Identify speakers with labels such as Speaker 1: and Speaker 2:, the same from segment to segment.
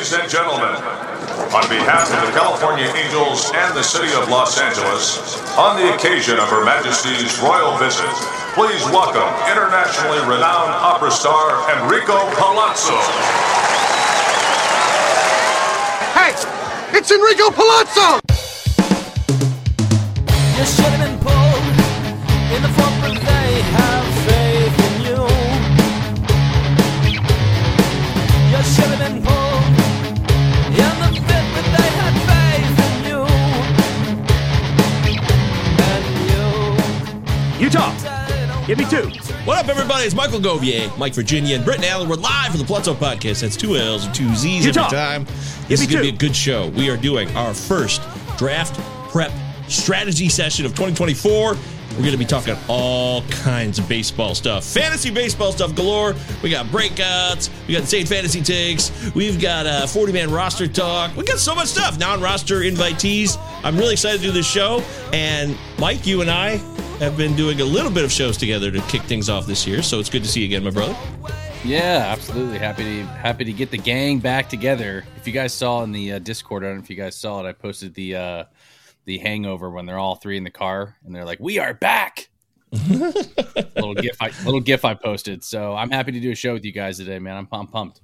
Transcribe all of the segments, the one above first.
Speaker 1: Ladies and gentlemen, on behalf of the California Angels and the City of Los Angeles, on the occasion of Her Majesty's royal visit, please welcome internationally renowned opera star Enrico Palazzo.
Speaker 2: Hey, it's Enrico Palazzo!
Speaker 3: In you. And you.
Speaker 4: Utah, give me two.
Speaker 5: What up, everybody? It's Michael Govier, Mike Virginia, and Britton Allan. We're live for the Palazzo Podcast. That's two L's and two Z's
Speaker 4: Utah.
Speaker 5: every time. This is going to be a good show. We are doing our first draft prep strategy session of 2024. We're going to be talking all kinds of baseball stuff, fantasy baseball stuff galore. We got breakouts, we got insane fantasy takes, we've got a 40 man roster talk. We got so much stuff. Non roster invitees. I'm really excited to do this show. And Mike, you and I have been doing a little bit of shows together to kick things off this year. So it's good to see you again, my brother.
Speaker 6: Yeah, absolutely. Happy to happy to get the gang back together. If you guys saw in the uh, Discord, I don't know if you guys saw it. I posted the uh, the Hangover when they're all three in the car and they're like, "We are back." little gif, I, little gif I posted. So I'm happy to do a show with you guys today, man. I'm, I'm pumped.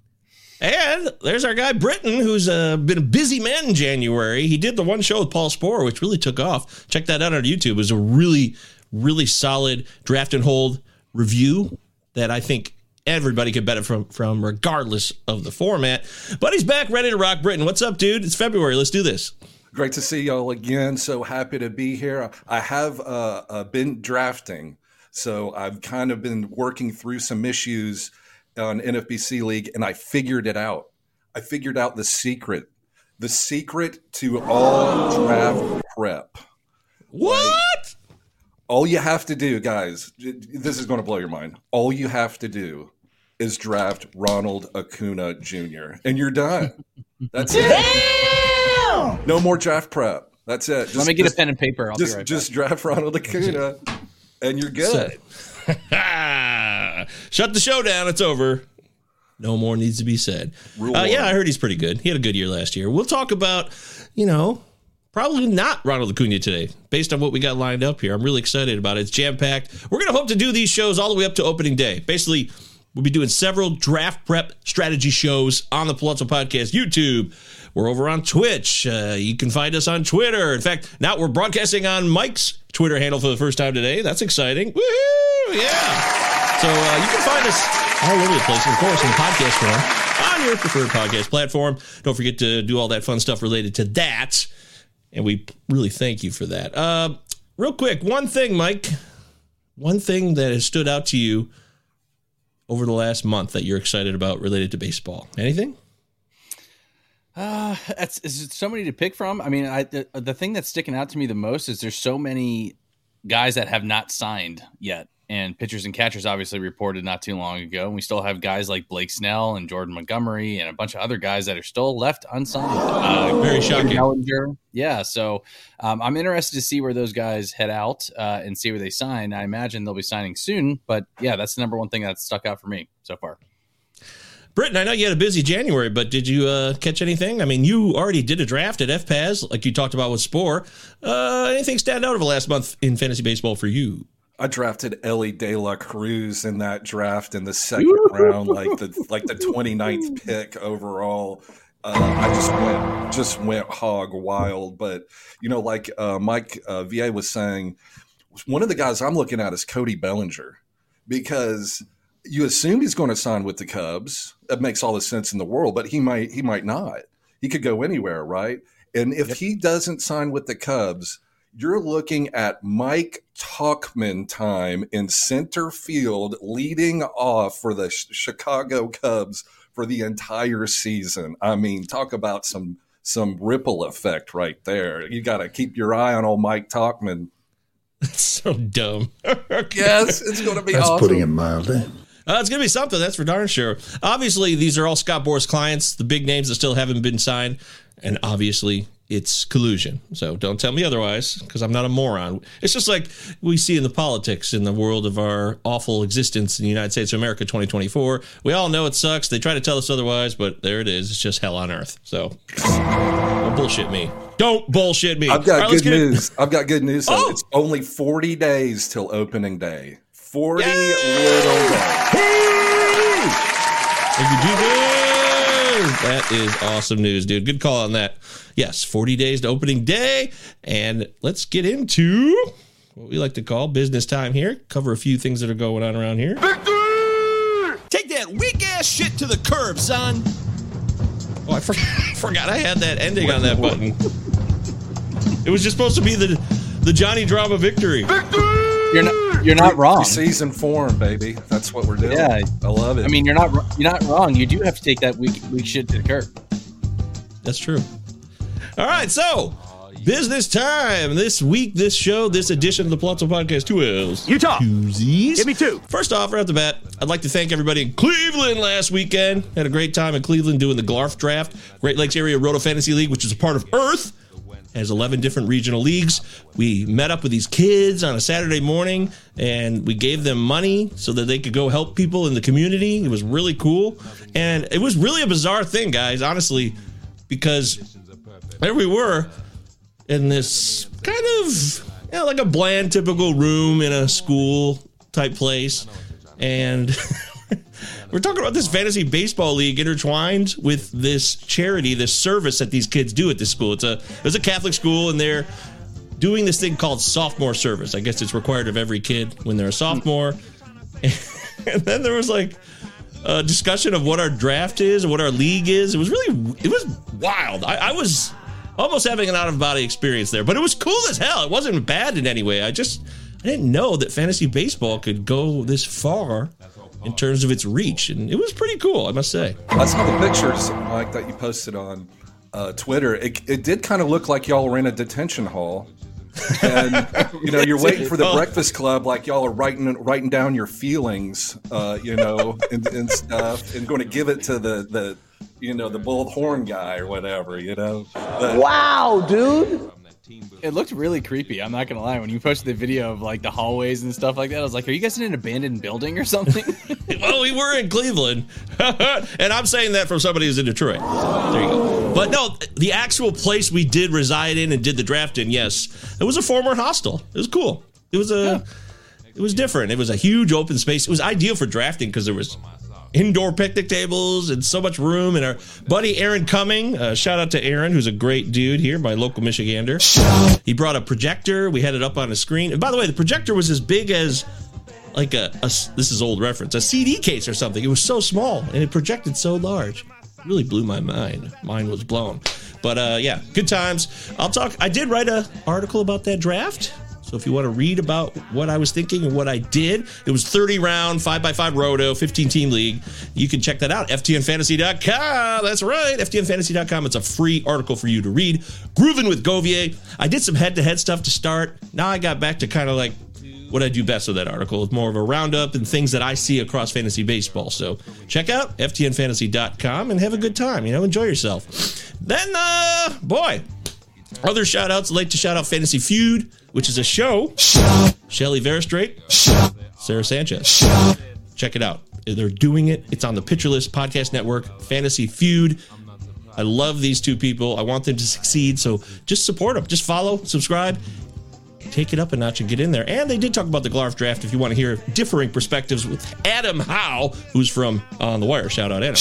Speaker 5: And there's our guy Britton, who's uh, been a busy man in January. He did the one show with Paul Sporer, which really took off. Check that out on YouTube. It was a really, really solid draft and hold review that I think everybody could benefit from, from regardless of the format. But he's back, ready to rock. Britton, what's up, dude? It's February. Let's do this.
Speaker 7: Great to see y'all again. So happy to be here. I have uh, uh, been drafting, so I've kind of been working through some issues on NFBC League, and I figured it out. I figured out the secret, the secret to all draft prep.
Speaker 5: What?
Speaker 7: All you have to do, guys, this is going to blow your mind. All you have to do is draft Ronald Acuna Jr., and you're done. That's it. No more draft prep. That's it. Just,
Speaker 6: Let me get
Speaker 7: just,
Speaker 6: a pen and paper. I'll
Speaker 7: just,
Speaker 6: be right
Speaker 7: just draft Ronald Acuna, and you're good.
Speaker 5: Shut the show down. It's over. No more needs to be said. Uh, yeah. I heard he's pretty good. He had a good year last year. We'll talk about, you know, probably not Ronald Acuna today, based on what we got lined up here. I'm really excited about it. It's jam packed. We're going to hope to do these shows all the way up to opening day. Basically, we'll be doing several draft prep strategy shows on the Palazzo Podcast YouTube. We're over on Twitch. Uh, you can find us on Twitter. In fact, now we're broadcasting on Mike's Twitter handle for the first time today. That's exciting. Woohoo! Yeah. So uh, you can find us all over the place, of course, in the podcast form on your preferred podcast platform. Don't forget to do all that fun stuff related to that. And we really thank you for that. Uh, real quick, one thing, Mike. One thing that has stood out to you over the last month that you're excited about related to baseball. Anything?
Speaker 6: Uh, that's is so many to pick from. I mean, I the, the thing that's sticking out to me the most is there's so many guys that have not signed yet, and pitchers and catchers obviously reported not too long ago. And we still have guys like Blake Snell and Jordan Montgomery and a bunch of other guys that are still left unsigned. Uh,
Speaker 5: Very shocking.
Speaker 6: Bellinger. Yeah, so um, I'm interested to see where those guys head out uh, and see where they sign. I imagine they'll be signing soon, but yeah, that's the number one thing that's stuck out for me so far.
Speaker 5: Britton, I know you had a busy January, but did you uh, catch anything? I mean, you already did a draft at FPAS, like you talked about with Spore. Uh, anything stand out over the last month in fantasy baseball for you?
Speaker 7: I drafted Elly De La Cruz in that draft in the second round, like the like the 29th pick overall. Uh, I just went just went hog wild. But you know, like uh, Mike uh, Va was saying, one of the guys I'm looking at is Cody Bellinger because you assume he's going to sign with the Cubs. That makes all the sense in the world, but he might he might not. He could go anywhere, right? And if he doesn't sign with the Cubs, you're looking at Mike Tauchman time in center field, leading off for the Ch- Chicago Cubs for the entire season. I mean, talk about some some ripple effect right there. You got to keep your eye on old Mike Tauchman.
Speaker 5: That's so dumb.
Speaker 7: Yes, it's going to be
Speaker 4: That's
Speaker 7: awesome.
Speaker 4: putting it mildly.
Speaker 5: Uh, it's going to be something, that's for darn sure. Obviously, these are all Scott Boras clients, the big names that still haven't been signed. And obviously, it's collusion. So don't tell me otherwise, because I'm not a moron. It's just like we see in the politics in the world of our awful existence in the United States of America 2024. We all know it sucks. They try to tell us otherwise, but there it is. It's just hell on earth. So don't bullshit me. Don't bullshit me.
Speaker 7: I've got
Speaker 5: right,
Speaker 7: good news. I've got good news. though.
Speaker 5: Oh!
Speaker 7: It's only 40 days till opening day. 40
Speaker 5: Yay!
Speaker 7: little days.
Speaker 5: Thank you, Jesus. That is awesome news, dude. Good call on that. Yes, 40 days to opening day. And let's get into what we like to call business time here. Cover a few things that are going on around here.
Speaker 8: Take that weak ass shit to the curb, son.
Speaker 5: Oh, I for- forgot I had that ending on that button. It was just supposed to be the the Johnny Drama victory.
Speaker 6: You're not you're not wrong.
Speaker 7: Season form, baby. That's what we're doing.
Speaker 6: Yeah.
Speaker 7: I love it.
Speaker 6: I mean, you're not you're not wrong. You do have to take that weak weak shit to the curb.
Speaker 5: That's true. All right, so business time. This week, this show, this edition of the Palazzo Podcast, two L's.
Speaker 8: Utah.
Speaker 5: Twosies.
Speaker 8: Give me two.
Speaker 5: First off, right off the bat, I'd like to thank everybody in Cleveland last weekend. Had a great time in Cleveland doing the Glarf draft. Great Lakes Area Roto Fantasy League, which is a part of Earth, has 11 different regional leagues. We met up with these kids on a Saturday morning and we gave them money so that they could go help people in the community. It was really cool. And it was really a bizarre thing, guys, honestly, because there we were in this kind of you know, like a bland, typical room in a school type place. And we're talking about this fantasy baseball league intertwined with this charity, this service that these kids do at this school. It's a it's a Catholic school, and they're doing this thing called sophomore service. I guess it's required of every kid when they're a sophomore. And then there was like a discussion of what our draft is and what our league is. It was really it was wild. I, I was almost having an out of body experience there, but it was cool as hell. It wasn't bad in any way. I just I didn't know that fantasy baseball could go this far in terms of its reach, and it was pretty cool, I must say.
Speaker 7: I saw the pictures, Mike, that you posted on uh, Twitter. It, it did kind of look like y'all were in a detention hall. and you know you're waiting for the
Speaker 5: Oh.
Speaker 7: Breakfast Club, like y'all are writing writing down your feelings, uh, you know, and, and stuff, and going to give it to the the you know the bullhorn guy or whatever, you know. But-
Speaker 8: Wow, dude.
Speaker 6: It looked really creepy. I'm not gonna lie. When you posted the video of like the hallways and stuff like that, I was like, "Are you guys in an abandoned building or something?"
Speaker 5: well, we were in Cleveland, and I'm saying that from somebody who's in Detroit. There you go. But no, the actual place we did reside in and did the draft in, yes, it was a former hostel. It was cool. It was a, it was different. It was a huge open space. It was ideal for drafting because there was indoor picnic tables and so much room. And our buddy Aaron Cumming, uh, shout out to Aaron, who's a great dude here, my local Michigander. He brought a projector. We had it up on a screen. And by the way, the projector was as big as like a, a this is old reference a CD case or something. It was so small and it projected so large. Really blew my mind. Mine was blown. But uh, yeah, good times. I'll talk. I did write a article about that draft. So if you want to read about what I was thinking and what I did, it was 30 round, 5x5 roto, 15 team league. You can check that out. FTNFantasy.com. That's right. FTNFantasy.com. It's a free article for you to read. Grooving with Govier. I did some head to head stuff to start. Now I got back to kind of like what I do best with that article. It's more of a roundup and things that I see across fantasy baseball. So check out FTNFantasy.com and have a good time. You know, enjoy yourself. Then, uh, boy, other shout outs. I'd like to shout out Fantasy Feud, which is a show. Shelly Verougstraete, Sarah Sanchez. Check it out. They're doing it. It's on the Pitcher List Podcast Network, Fantasy Feud. I love these two people. I want them to succeed. So just support them. Just follow, subscribe, take it up a notch and get in there. And they did talk about the Glarf draft if you want to hear differing perspectives with Adam Howe, who's from On the Wire. Shout out Adam.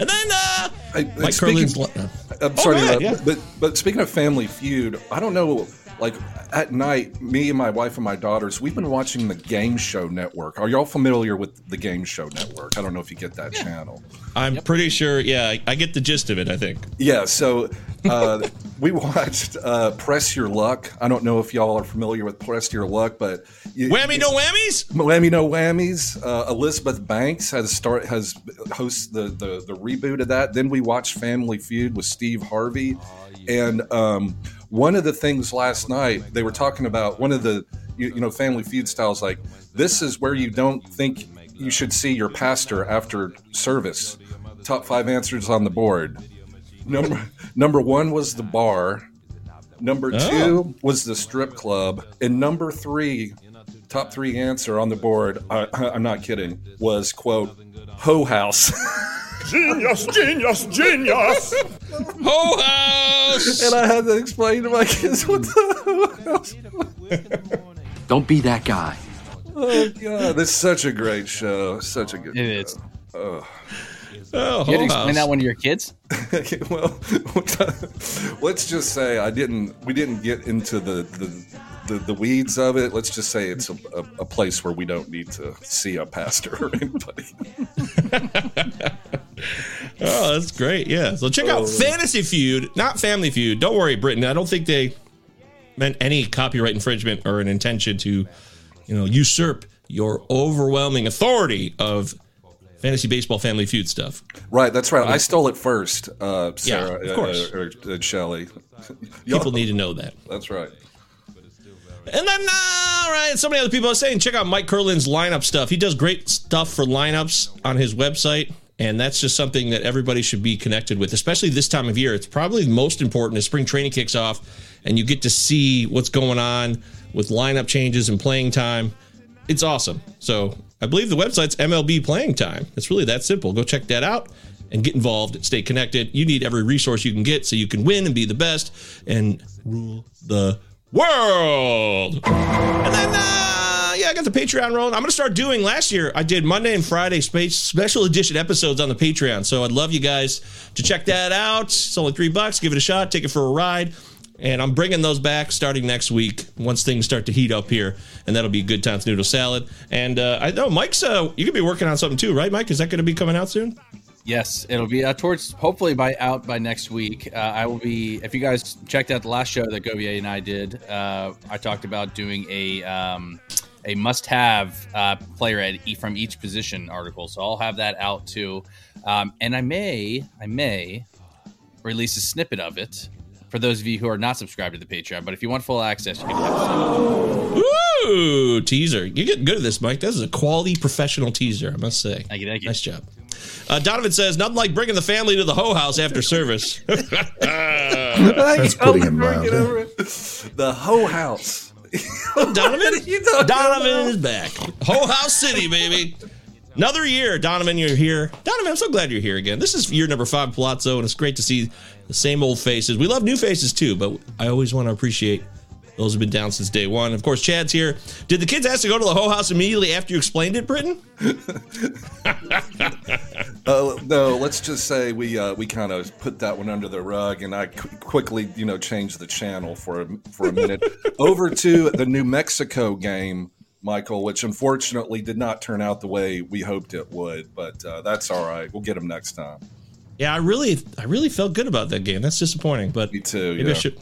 Speaker 5: And then uh
Speaker 7: Hey,
Speaker 5: Mike
Speaker 7: speaking-
Speaker 5: Kurland's
Speaker 7: I'm
Speaker 5: Oh,
Speaker 7: sorry,
Speaker 5: go ahead,
Speaker 7: to
Speaker 5: yeah.
Speaker 7: but but speaking of Family Feud, I don't know. Like at night, me and my wife and my daughters, we've been watching the Game Show Network. Are y'all familiar with the Game Show Network? I don't know if you get that channel.
Speaker 5: I'm pretty sure, yeah, I, I get the gist of it, I think.
Speaker 7: Yeah, so uh, we watched uh, Press Your Luck. I don't know if y'all are familiar with Press Your Luck, but you,
Speaker 5: Whammy, no whammies.
Speaker 7: Whammy No Whammies. Uh, Elizabeth Banks has start has hosts the, the the reboot of that. Then we watched Family Feud with Steve Harvey, and um, one of the things last night they were talking about one of the you, you know Family Feud styles like this is where you don't think you should see your pastor after service. Top five answers on the board. Number number one was the bar. Number
Speaker 5: Oh.
Speaker 7: two was the strip club, and number three, top three answer on the board. I, I'm not kidding. Was quote "Ho house,
Speaker 8: Genius, genius, genius.
Speaker 5: Ho house.
Speaker 7: and I had to explain to my kids what the hoe house.
Speaker 4: Don't be that guy.
Speaker 7: Oh god, this is such a great show. Such a good.
Speaker 6: It is.
Speaker 5: Oh,
Speaker 6: You had to explain
Speaker 5: House.
Speaker 6: that one to your kids.
Speaker 7: well, let's just say I didn't. We didn't get into the the, the, the weeds of it. Let's just say it's a, a, a place where we don't need to see a pastor or anybody.
Speaker 5: Oh, that's great. Yeah. So check out Fantasy Feud, not Family Feud. Don't worry, Britton. I don't think they meant any copyright infringement or an intention to, you know, usurp your overwhelming authority of fantasy baseball family feud stuff.
Speaker 7: Right, that's right. I stole it first, uh,
Speaker 5: Yeah,
Speaker 7: Sarah
Speaker 5: of course.
Speaker 7: uh, or, uh, Shelley.
Speaker 5: People need to know that.
Speaker 7: That's right.
Speaker 5: And then, uh, all right, so many other people are saying check out Mike Kurland's lineup stuff. He does great stuff for lineups on his website, and that's just something that everybody should be connected with, especially this time of year. It's probably the most important as spring training kicks off, and you get to see what's going on with lineup changes and playing time. It's awesome. So I believe the website's MLB Playing Time. It's really that simple. Go check that out and get involved. Stay connected. You need every resource you can get so you can win and be the best and rule the world. And then, uh, yeah, I got the Patreon rolling. I'm going to start doing. Last year, I did Monday and Friday space special edition episodes on the Patreon. So I'd love you guys to check that out. It's only three bucks. Give it a shot. Take it for a ride. And I'm bringing those back starting next week once things start to heat up here, and that'll be a good times noodle salad. And uh, I know Mike's. Uh, you could be working on something too, right, Mike? Is that going to be coming out soon?
Speaker 6: Yes, it'll be uh, towards hopefully by out by next week. Uh, I will be. If you guys checked out the last show that Govier and I did, uh, I talked about doing a um, a must-have uh, player at e- from each position article. So I'll have that out too, um, and I may I may release a snippet of it for those of you who are not subscribed to the Patreon. But if you want full access, you can have it.
Speaker 5: Ooh, teaser. You're getting good at this, Mike. This is a quality professional teaser, I must say.
Speaker 6: Thank you, thank you.
Speaker 5: Nice job. Uh, Donovan says, nothing like bringing the family to the hoe house after service.
Speaker 7: That's
Speaker 9: putting it mildly.
Speaker 7: The hoe house.
Speaker 5: Donovan? Donovan is back. Whole House City, baby. Another year, Donovan, you're here. Donovan, I'm so glad you're here again. This is year number five, Palazzo, and it's great to see the same old faces. We love new faces too, but I always want to appreciate those who've been down since day one. Of course, Chad's here. Did the kids ask to go to the whole House immediately after you explained it, Britton?
Speaker 7: Uh, no, let's just say we uh, we kind of put that one under the rug, and I qu- quickly, you know, changed the channel for a, for a minute over to the New Mexico game, Michael, which unfortunately did not turn out the way we hoped it would. But uh, that's all right. We'll get them next time.
Speaker 5: Yeah, I really, I really felt good about that game. That's disappointing, but
Speaker 7: Me too.
Speaker 5: Maybe I should.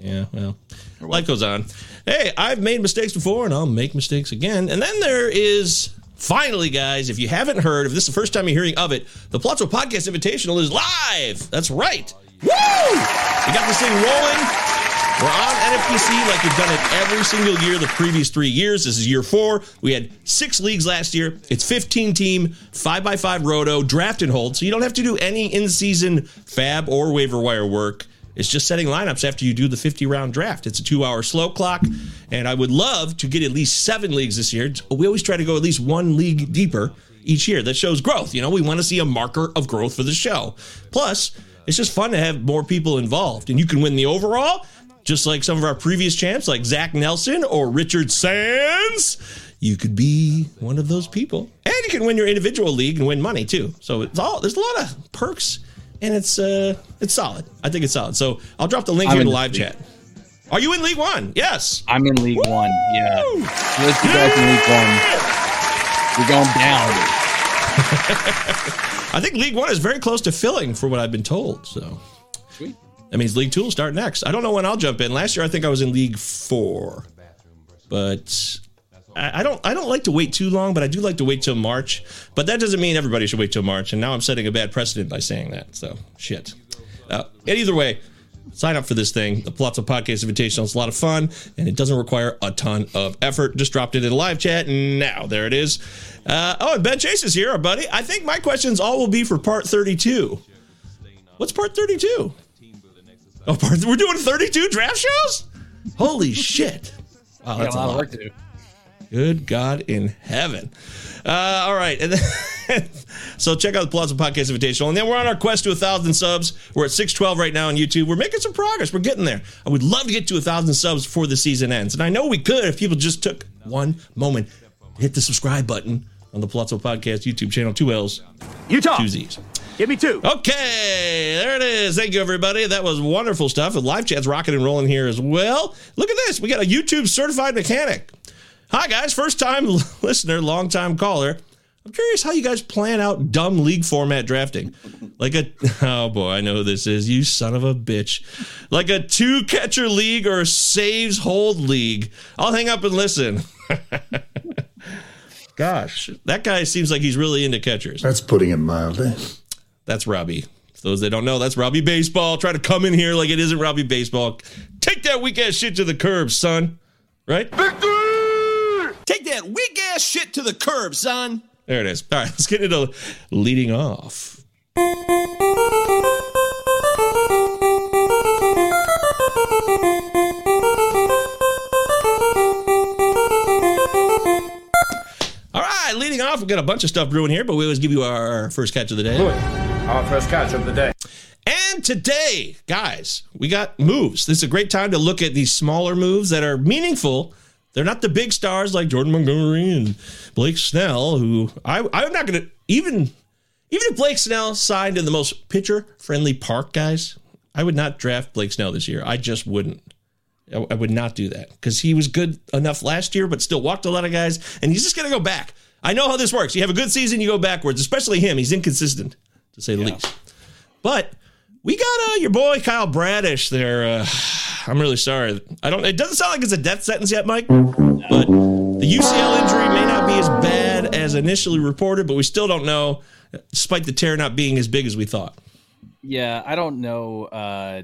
Speaker 5: Yeah, well, life goes on. Hey, I've made mistakes before, and I'll make mistakes again. And then there is finally, guys. If you haven't heard, if this is the first time you're hearing of it, the Palazzo Podcast Invitational is live. That's right. Woo! We got this thing rolling. We're on NFBC like we've done it every single year the previous three years. This is year four. We had six leagues last year. It's 15 team, 5x5 roto, draft and hold. So you don't have to do any in season fab or waiver wire work. It's just setting lineups after you do the 50 round draft. It's a two hour slow clock. And I would love to get at least seven leagues this year. We always try to go at least one league deeper each year. That shows growth. You know, we want to see a marker of growth for the show. Plus, it's just fun to have more people involved. And you can win the overall, just like some of our previous champs, like Zach Nelson or Richard Sands. You could be one of those people. And you can win your individual league and win money too. So it's all there's a lot of perks and it's uh it's solid. I think it's solid. So I'll drop the link
Speaker 6: I'm
Speaker 5: here in the live
Speaker 6: league.
Speaker 5: chat. Are you in League One? Yes.
Speaker 6: I'm in League One. Yeah,
Speaker 5: Woo!
Speaker 6: Those of guys in League One. We're going down.
Speaker 5: I think League One is very close to filling for what I've been told. So
Speaker 6: Sweet.
Speaker 5: That means League Two will start next. I don't know when I'll jump in. Last year, I think I was in League Four, but I, don't. I don't like to wait too long, but I do like to wait till March. But that doesn't mean everybody should wait till March. And now I'm setting a bad precedent by saying that. So shit. Uh, and either way, sign up for this thing. The Palazzo Podcast Invitational is a lot of fun, and it doesn't require a ton of effort. Just dropped it in live chat, and now there it is. Uh, oh, and Ben Chase is here, our buddy. I think my questions all will be for part 32. What's part 32? Oh, part, we're doing 32 draft shows? Holy shit. Wow, that's
Speaker 6: a
Speaker 5: a
Speaker 6: lot
Speaker 5: Good God in heaven. Uh, all right. And then, so check out the Palazzo Podcast Invitational. And then we're on our quest to a 1,000 subs. We're at 612 right now on YouTube. We're making some progress. We're getting there. I would love to get to a 1,000 subs before the season ends. And I know we could if people just took one moment, hit the subscribe button on the Palazzo Podcast YouTube channel. Two L's,
Speaker 8: Utah.
Speaker 5: two Z's.
Speaker 8: Give me two.
Speaker 5: Okay, there it is. Thank you, everybody. That was wonderful stuff. And live chat's rocking and rolling here as well. Look at this. We got a YouTube certified mechanic. Hi, guys. First time listener, long time caller. I'm curious how you guys plan out dumb league format drafting. Like a, oh boy, I know who this is. You son of a bitch. Like a two catcher league or a saves hold league. I'll hang up and listen. Gosh, that guy seems like he's really into catchers.
Speaker 4: That's putting it mildly.
Speaker 5: That's Robbie. For those that don't know, that's Robbie Baseball. Try to come in here like it isn't Robbie Baseball. Take that weak ass shit to the curb, son. Right?
Speaker 8: Take that weak ass shit to the curb, son.
Speaker 5: There it is. All right, let's get into leading off. All right, leading off, we've got a bunch of stuff brewing here, but we always give you our first catch of the day.
Speaker 10: Our first catch of the day.
Speaker 5: And today, guys, we got moves. This is a great time to look at these smaller moves that are meaningful. They're not the big stars like Jordan Montgomery and Blake Snell, who I, I'm not going to even even if Blake Snell signed in the most pitcher friendly park, guys, I would not draft Blake Snell this year. I just wouldn't. I, I would not do that because he was good enough last year, but still walked a lot of guys, and he's just going to go back. I know how this works. You have a good season, you go backwards, especially him. He's inconsistent, to say the least. But we got uh, your boy Kyle Bradish there. Uh, I'm really sorry. I don't. It doesn't sound like it's a death sentence yet, Mike. But the UCL injury may not be as bad as initially reported, but we still don't know, despite the tear not being as big as we thought.
Speaker 6: Yeah, I don't know. Uh,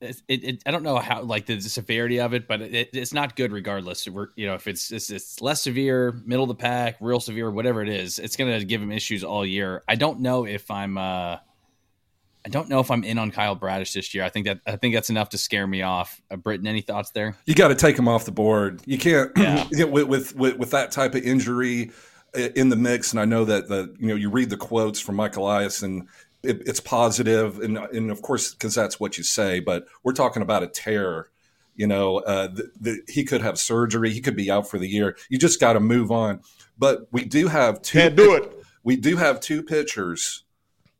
Speaker 6: it, it, I don't know how like the severity of it, but it, it's not good regardless. We're you know if it's, it's it's less severe, middle of the pack, real severe, whatever it is, it's gonna give him issues all year. I don't know if I'm. uh I don't know if I'm in on Kyle Bradish this year. I think that I think that's enough to scare me off. Uh, Britton, any thoughts there?
Speaker 7: You got to take him off the board. You can't
Speaker 6: Yeah.
Speaker 7: yeah, with, with with with that type of injury in the mix. And I know that the you know you read the quotes from Michael Elias and it, it's positive, and and of course because that's what you say. But we're talking about a tear. You know, uh, the, the, he could have surgery. He could be out for the year. You just got to move on. But we do have two.
Speaker 10: Can't do it.
Speaker 7: We do have two pitchers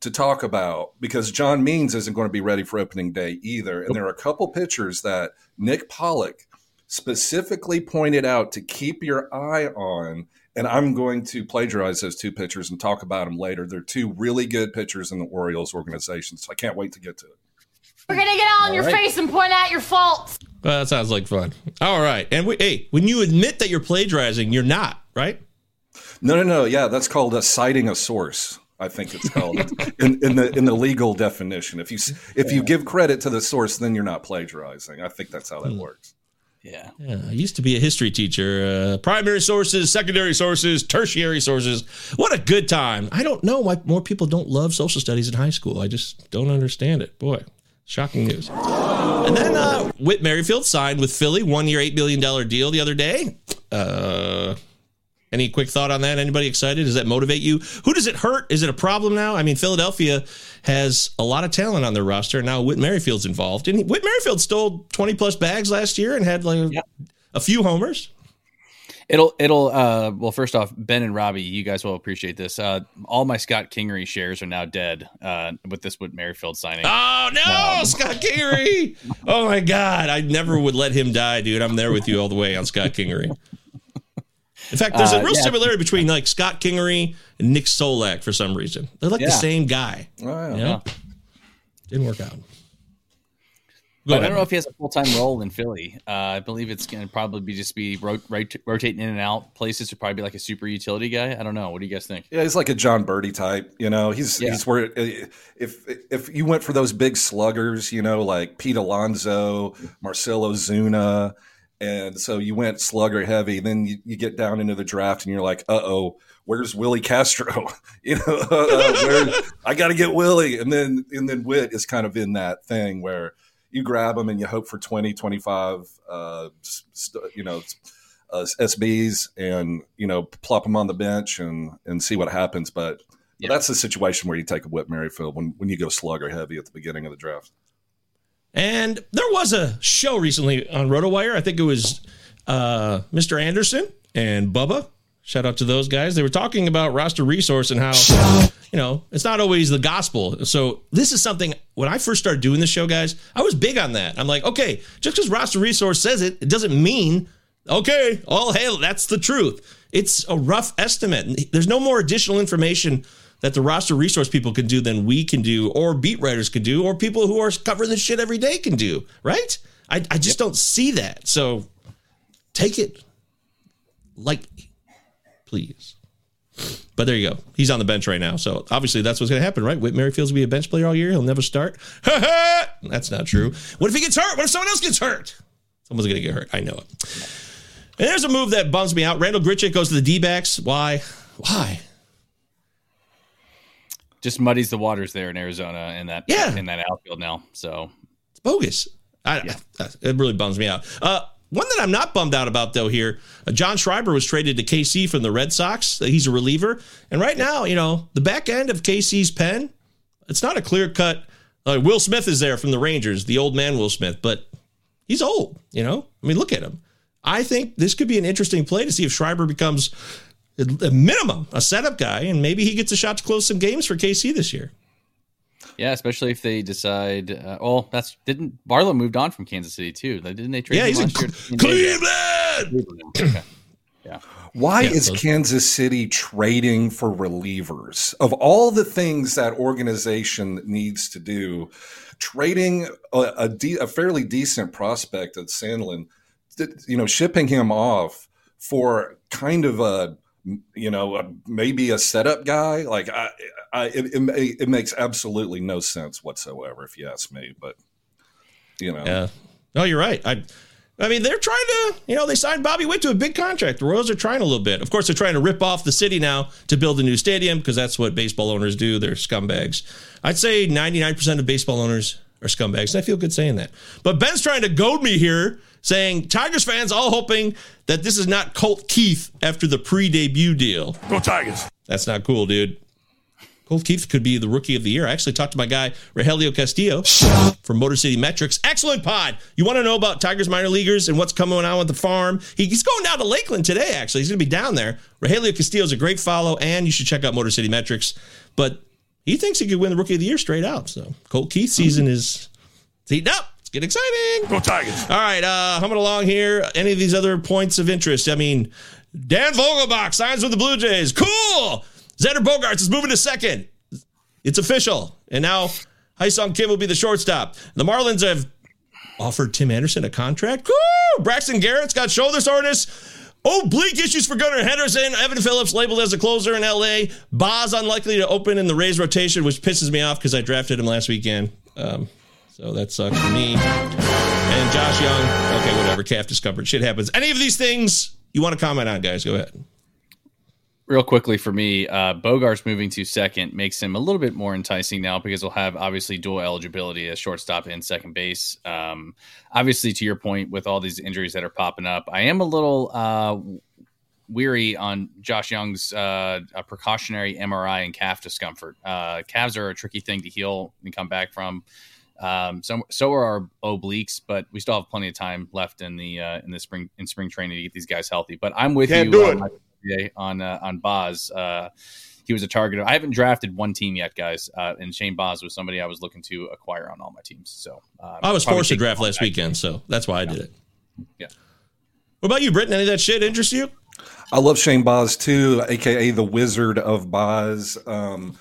Speaker 7: to talk about because John Means isn't going to be ready for opening day either. And there are a couple pitchers that Nick Pollack specifically pointed out to keep your eye on. And I'm going to plagiarize those two pitchers and talk about them later. They're two really good pitchers in the Orioles organization. So I can't wait to get to it.
Speaker 11: We're gonna get all in your
Speaker 6: right.
Speaker 11: face and point out your faults.
Speaker 5: Well, that sounds like fun. All right, and we, hey, when you admit that you're plagiarizing, you're not right.
Speaker 7: No, no, no. Yeah, that's called a citing a source. I think it's called in, in the in the legal definition. If you s- if you give credit to the source, then you're not plagiarizing. I think that's how that works.
Speaker 6: Yeah.
Speaker 5: Yeah, I used to be a history teacher. Uh, primary sources, secondary sources, tertiary sources. What a good time. I don't know why more people don't love social studies in high school. I just don't understand it. Boy, shocking news. And then uh, Whit Merrifield signed with Philly, one year, $8 million deal the other day. Uh, any quick thought on that? Anybody excited? Does that motivate you? Who does it hurt? Is it a problem now? I mean, Philadelphia has a lot of talent on their roster. Now Whit Merrifield's involved. And Whit Merrifield stole 20 plus bags last year and had like a few homers.
Speaker 6: It'll it'll uh well first off Ben and Robbie you guys will appreciate this uh all my Scott Kingery shares are now dead uh with this with Merrifield signing
Speaker 5: Oh no, Scott Kingery! Oh my God, I never would let him die, dude. I'm there with you all the way on Scott Kingery. In fact, there's a
Speaker 6: Uh,
Speaker 5: real
Speaker 6: yeah.
Speaker 5: similarity between like Scott Kingery and Nick Solak for some reason. They're like
Speaker 6: Yeah.
Speaker 5: the same guy.
Speaker 7: Oh, yeah.
Speaker 5: You know? Didn't work out. Go
Speaker 6: I
Speaker 5: ahead.
Speaker 6: don't know if he has a full time role in Philly. Uh, I believe it's going to probably be just be rot- rot- rotating in and out places to probably be like a super utility guy. I don't know. What do you guys think?
Speaker 7: Yeah, he's like a Jon Berti type. You know, he's
Speaker 6: Yeah.
Speaker 7: he's where if if you went for those big sluggers, you know, like Pete Alonso, Marcell Ozuna, and so you went slugger heavy. Then you, you get down into the draft, and you're like, uh oh, where's Willi Castro? you know, uh, where I got to get Willi, and then and then Whit is kind of in that thing where you grab him and you hope for 20, 25, uh, st- you know. Uh, SBs and you know plop them on the bench and and see what happens. But but that's the situation where you take a Whit Merrifield when, when you go slugger heavy at the beginning of the draft.
Speaker 5: And there was a show recently on RotoWire. I think it was uh, Mr. Anderson and Bubba. Shout out to those guys. They were talking about roster resource and how, you know, it's not always the gospel. So this is something when I first started doing this show, guys, I was big on that. I'm like, okay, just because roster resource says it, it doesn't mean, okay, all hail, that's the truth. It's a rough estimate. There's no more additional information that the roster resource people can do than we can do, or beat writers can do, or people who are covering this shit every day can do, right? I, I just don't see that. So take it like, please. But there you go. He's on the bench right now. So obviously that's what's going to happen, right? Whit Merrifield's going to be a bench player all year. He'll never start. that's not true. What if he gets hurt? What if someone else gets hurt? Someone's going to get hurt. I know it. And there's a move that bums me out. Randal Grichuk goes to the D backs. Why? Why?
Speaker 6: Just muddies the waters there in Arizona in that
Speaker 5: Yeah.
Speaker 6: in that outfield now. So
Speaker 5: It's bogus. I, I- it really bums me out. Uh, one that I'm not bummed out about though here, uh, John Schreiber was traded to KC from the Red Sox. He's a reliever, and right now, you know, the back end of KC's pen, it's not a clear cut. Uh, Will Smith is there from the Rangers, the old man Will Smith, but he's old. You know, I mean, look at him. I think this could be an interesting play to see if Schreiber becomes a minimum a setup guy, and maybe he gets a shot to close some games for KC this year.
Speaker 6: yeah, especially if they decide. Uh, well, that's didn't Barlow moved on from Kansas City too? Didn't they trade?
Speaker 5: Yeah, he's in
Speaker 6: last year to San Diego?
Speaker 5: Cleveland.
Speaker 6: Okay. Yeah.
Speaker 7: Why
Speaker 5: Yeah,
Speaker 7: is
Speaker 5: so-
Speaker 7: Kansas City trading for relievers? Of all the things that organization needs to do, trading a, a, de- a fairly decent prospect at Sandlin, th- you know, shipping him off for kind of a you know a, maybe a setup guy like I, I it, it, it makes absolutely no sense whatsoever if you ask me. But you know,
Speaker 5: Yeah. No, you're right. I I mean, they're trying to, you know, they signed Bobby Witt to a big contract. The Royals are trying a little bit. Of course, they're trying to rip off the city now to build a new stadium because that's what baseball owners do. They're scumbags. I'd say 99% of baseball owners are scumbags. And I feel good saying that. But Ben's trying to goad me here, saying Tigers fans all hoping that this is not Colt Keith after the pre debut deal.
Speaker 8: Go Tigers.
Speaker 5: That's not cool, dude. Colt Keith could be the rookie of the year. I actually talked to my guy, Rogelio Castillo from Motor City Metrics. Excellent pod. You want to know about Tigers minor leaguers and what's coming on with the farm? He's going down to Lakeland today, actually. He's going to be down there. Rogelio Castillo is a great follow, and you should check out Motor City Metrics. But he thinks he could win the rookie of the year straight out. So Colt Keith season is heating up. It's getting exciting.
Speaker 8: Go Tigers.
Speaker 5: All right, uh, humming along here. Any of these other points of interest? I mean, Dan Vogelbach signs with the Blue Jays. Cool. Xander Bogaerts is moving to second. It's official. And now Sung Kim will be the shortstop. The Marlins have offered Tim Anderson a contract. Woo! Braxton Garrett's got shoulder soreness. Oblique issues for Gunnar Henderson. Evan Phillips labeled as a closer in LA. Baz unlikely to open in the Rays rotation, which pisses me off because I drafted him last weekend. Um, so that sucks for me. And Josh Jung, okay, whatever. Calf discomfort. Shit happens. Any of these things you want to comment on, guys? Go ahead.
Speaker 6: Real quickly for me, uh, Bogaerts moving to second makes him a little bit more enticing now because he'll have obviously dual eligibility as shortstop and second base. Um, obviously, to your point, with all these injuries that are popping up, I am a little uh, weary on Josh Jung's uh, precautionary MRI and calf discomfort. Uh, calves are a tricky thing to heal and come back from. Um, so, so are our obliques, but we still have plenty of time left in the uh, in the spring in spring training to get these guys healthy. But I'm with
Speaker 8: Can't
Speaker 6: you
Speaker 8: do it.
Speaker 6: my- today on uh, on Baz. Uh, he was a target. I haven't drafted one team yet, guys, uh, and Shane Baz was somebody I was looking to acquire on all my teams. So uh,
Speaker 5: I was forced to draft last
Speaker 6: back.
Speaker 5: weekend, so that's why I did it.
Speaker 6: Yeah.
Speaker 5: What about you, Britton? Any of that shit interest you?
Speaker 7: I love Shane Baz too, aka the Wizard of Baz. Um,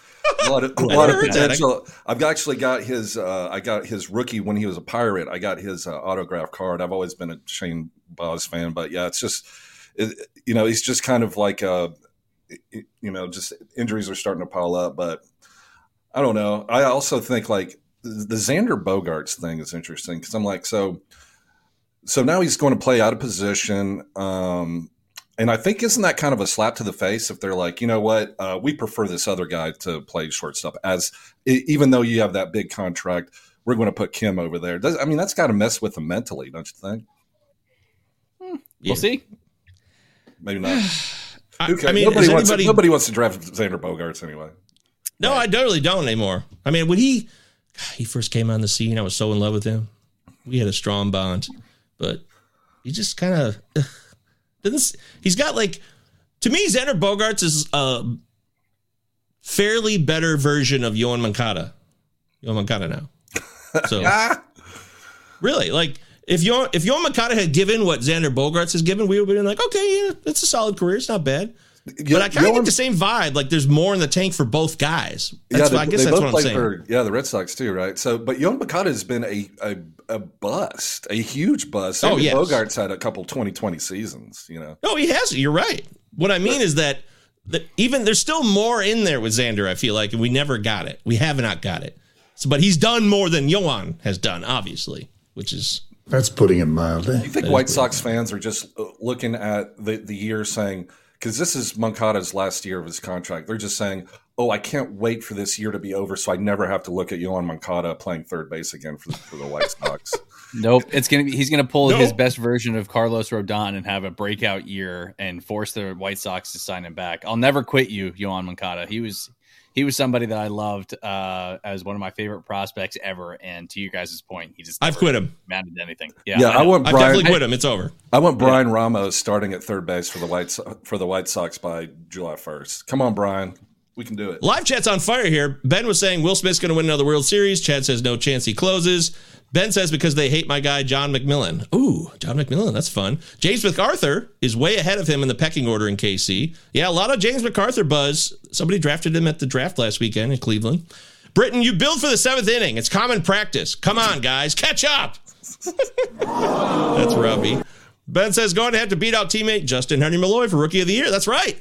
Speaker 7: a lot of, a
Speaker 5: I
Speaker 7: lot of
Speaker 5: never heard that. I-
Speaker 7: potential. I've actually got his. Uh, I got his rookie when he was a pirate. I got his uh, autograph card. I've always been a Shane Boz fan, but yeah, it's just, it, you know, he's just kind of like, uh, you know, just injuries are starting to pile up. But I don't know. I also think like the the Xander Bogaerts thing is interesting because I'm like, so, so now he's going to play out of position. Um, and I think isn't that kind of a slap to the face if they're like, you know what, uh, we prefer this other guy to play shortstop as even though you have that big contract, we're going to put Kim over there. Does, I mean, that's got to mess with him mentally, don't you think?
Speaker 6: We'll see.
Speaker 7: Maybe not.
Speaker 5: I? I mean,
Speaker 7: nobody, wants
Speaker 5: anybody?
Speaker 7: to, nobody wants to draft Xander Bogaerts anyway.
Speaker 5: no, I totally don't anymore. I mean, when he he first came on the scene, I was so in love with him. We had a strong bond, but he just kind of doesn't. He's got like to me, Xander Bogaerts is a fairly better version of Yoán Moncada. Yoán Moncada now. So really, like if Yoán if Yoán Moncada had given what Xander Bogaerts has given, we would have been like, okay, yeah, it's a solid career. It's not bad. But I kind of get the same vibe. Like there's more in the tank for both guys. That's
Speaker 7: yeah,
Speaker 5: what, I guess
Speaker 7: they
Speaker 5: that's what I'm saying.
Speaker 7: for yeah the Red Sox too, right? So, but Yoán Moncada has been a, a a bust, a huge bust.
Speaker 5: Oh, yes.
Speaker 7: Bogaerts had a couple 2020 seasons, you know.
Speaker 5: No, he has. You're right. What I mean is that, that even there's still more in there with Xander. I feel like, and we never got it. We have not got it. So, but he's done more than Yoán has done, obviously, which is
Speaker 4: That's putting it mildly.
Speaker 7: You think White Sox fans are just uh, looking at the, the year saying, because this is Moncada's last year of his contract, they're just saying, oh, I can't wait for this year to be over so I never have to look at Yoán Moncada playing third base again for, for the White Sox.
Speaker 6: Nope. It's gonna be he's gonna pull
Speaker 5: No.
Speaker 6: his best version of Carlos Rodon and have a breakout year and force the White Sox to sign him back. I'll never quit you, Yoán Moncada. He was he was somebody that I loved uh, as one of my favorite prospects ever. And to you guys' point, he just
Speaker 5: I've quit him.
Speaker 6: amounted anything. Yeah,
Speaker 7: Yeah, I
Speaker 6: know.
Speaker 7: want
Speaker 5: I've definitely quit him. It's over.
Speaker 7: I want Bryan Ramos starting at third base for the White for the White Sox by July first. Come on, Bryan, we can do it.
Speaker 5: Live chat's on fire here. Ben was saying Will Smith's going to win another World Series. Chad says no chance he closes. Ben says because they hate my guy John McMillon. Ooh, John McMillon, that's fun. James McArthur is way ahead of him in the pecking order in KC. Yeah, a lot of James McArthur buzz. Somebody drafted him at the draft last weekend in Cleveland. Britton, you build for the seventh inning. It's common practice. Come on, guys, catch up. that's Robbie. Ben says going to have to beat out teammate Justyn-Henry Malloy for Rookie of the Year. That's right.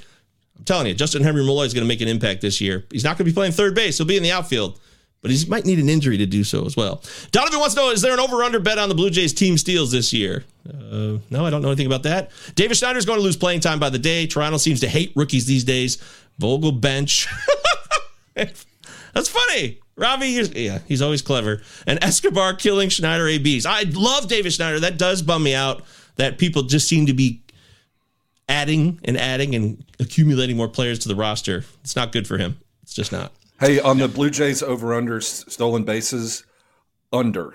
Speaker 5: I'm telling you, Justyn-Henry Malloy is going to make an impact this year. He's not going to be playing third base. He'll be in the outfield, but he might need an injury to do so as well. Donovan wants to know: Is there an over/under bet on the Blue Jays team steals this year? Uh, no, I don't know anything about that. Davis Schneider's going to lose playing time by the day. Toronto seems to hate rookies these days. Vogel bench. That's funny. Robbie, yeah, he's always clever. And Escobar killing Schneider ABs. I love Davis Schneider. That does bum me out that people just seem to be adding and adding and accumulating more players to the roster. It's not good for him. It's just not.
Speaker 7: Hey, on the Blue Jays over under stolen bases, under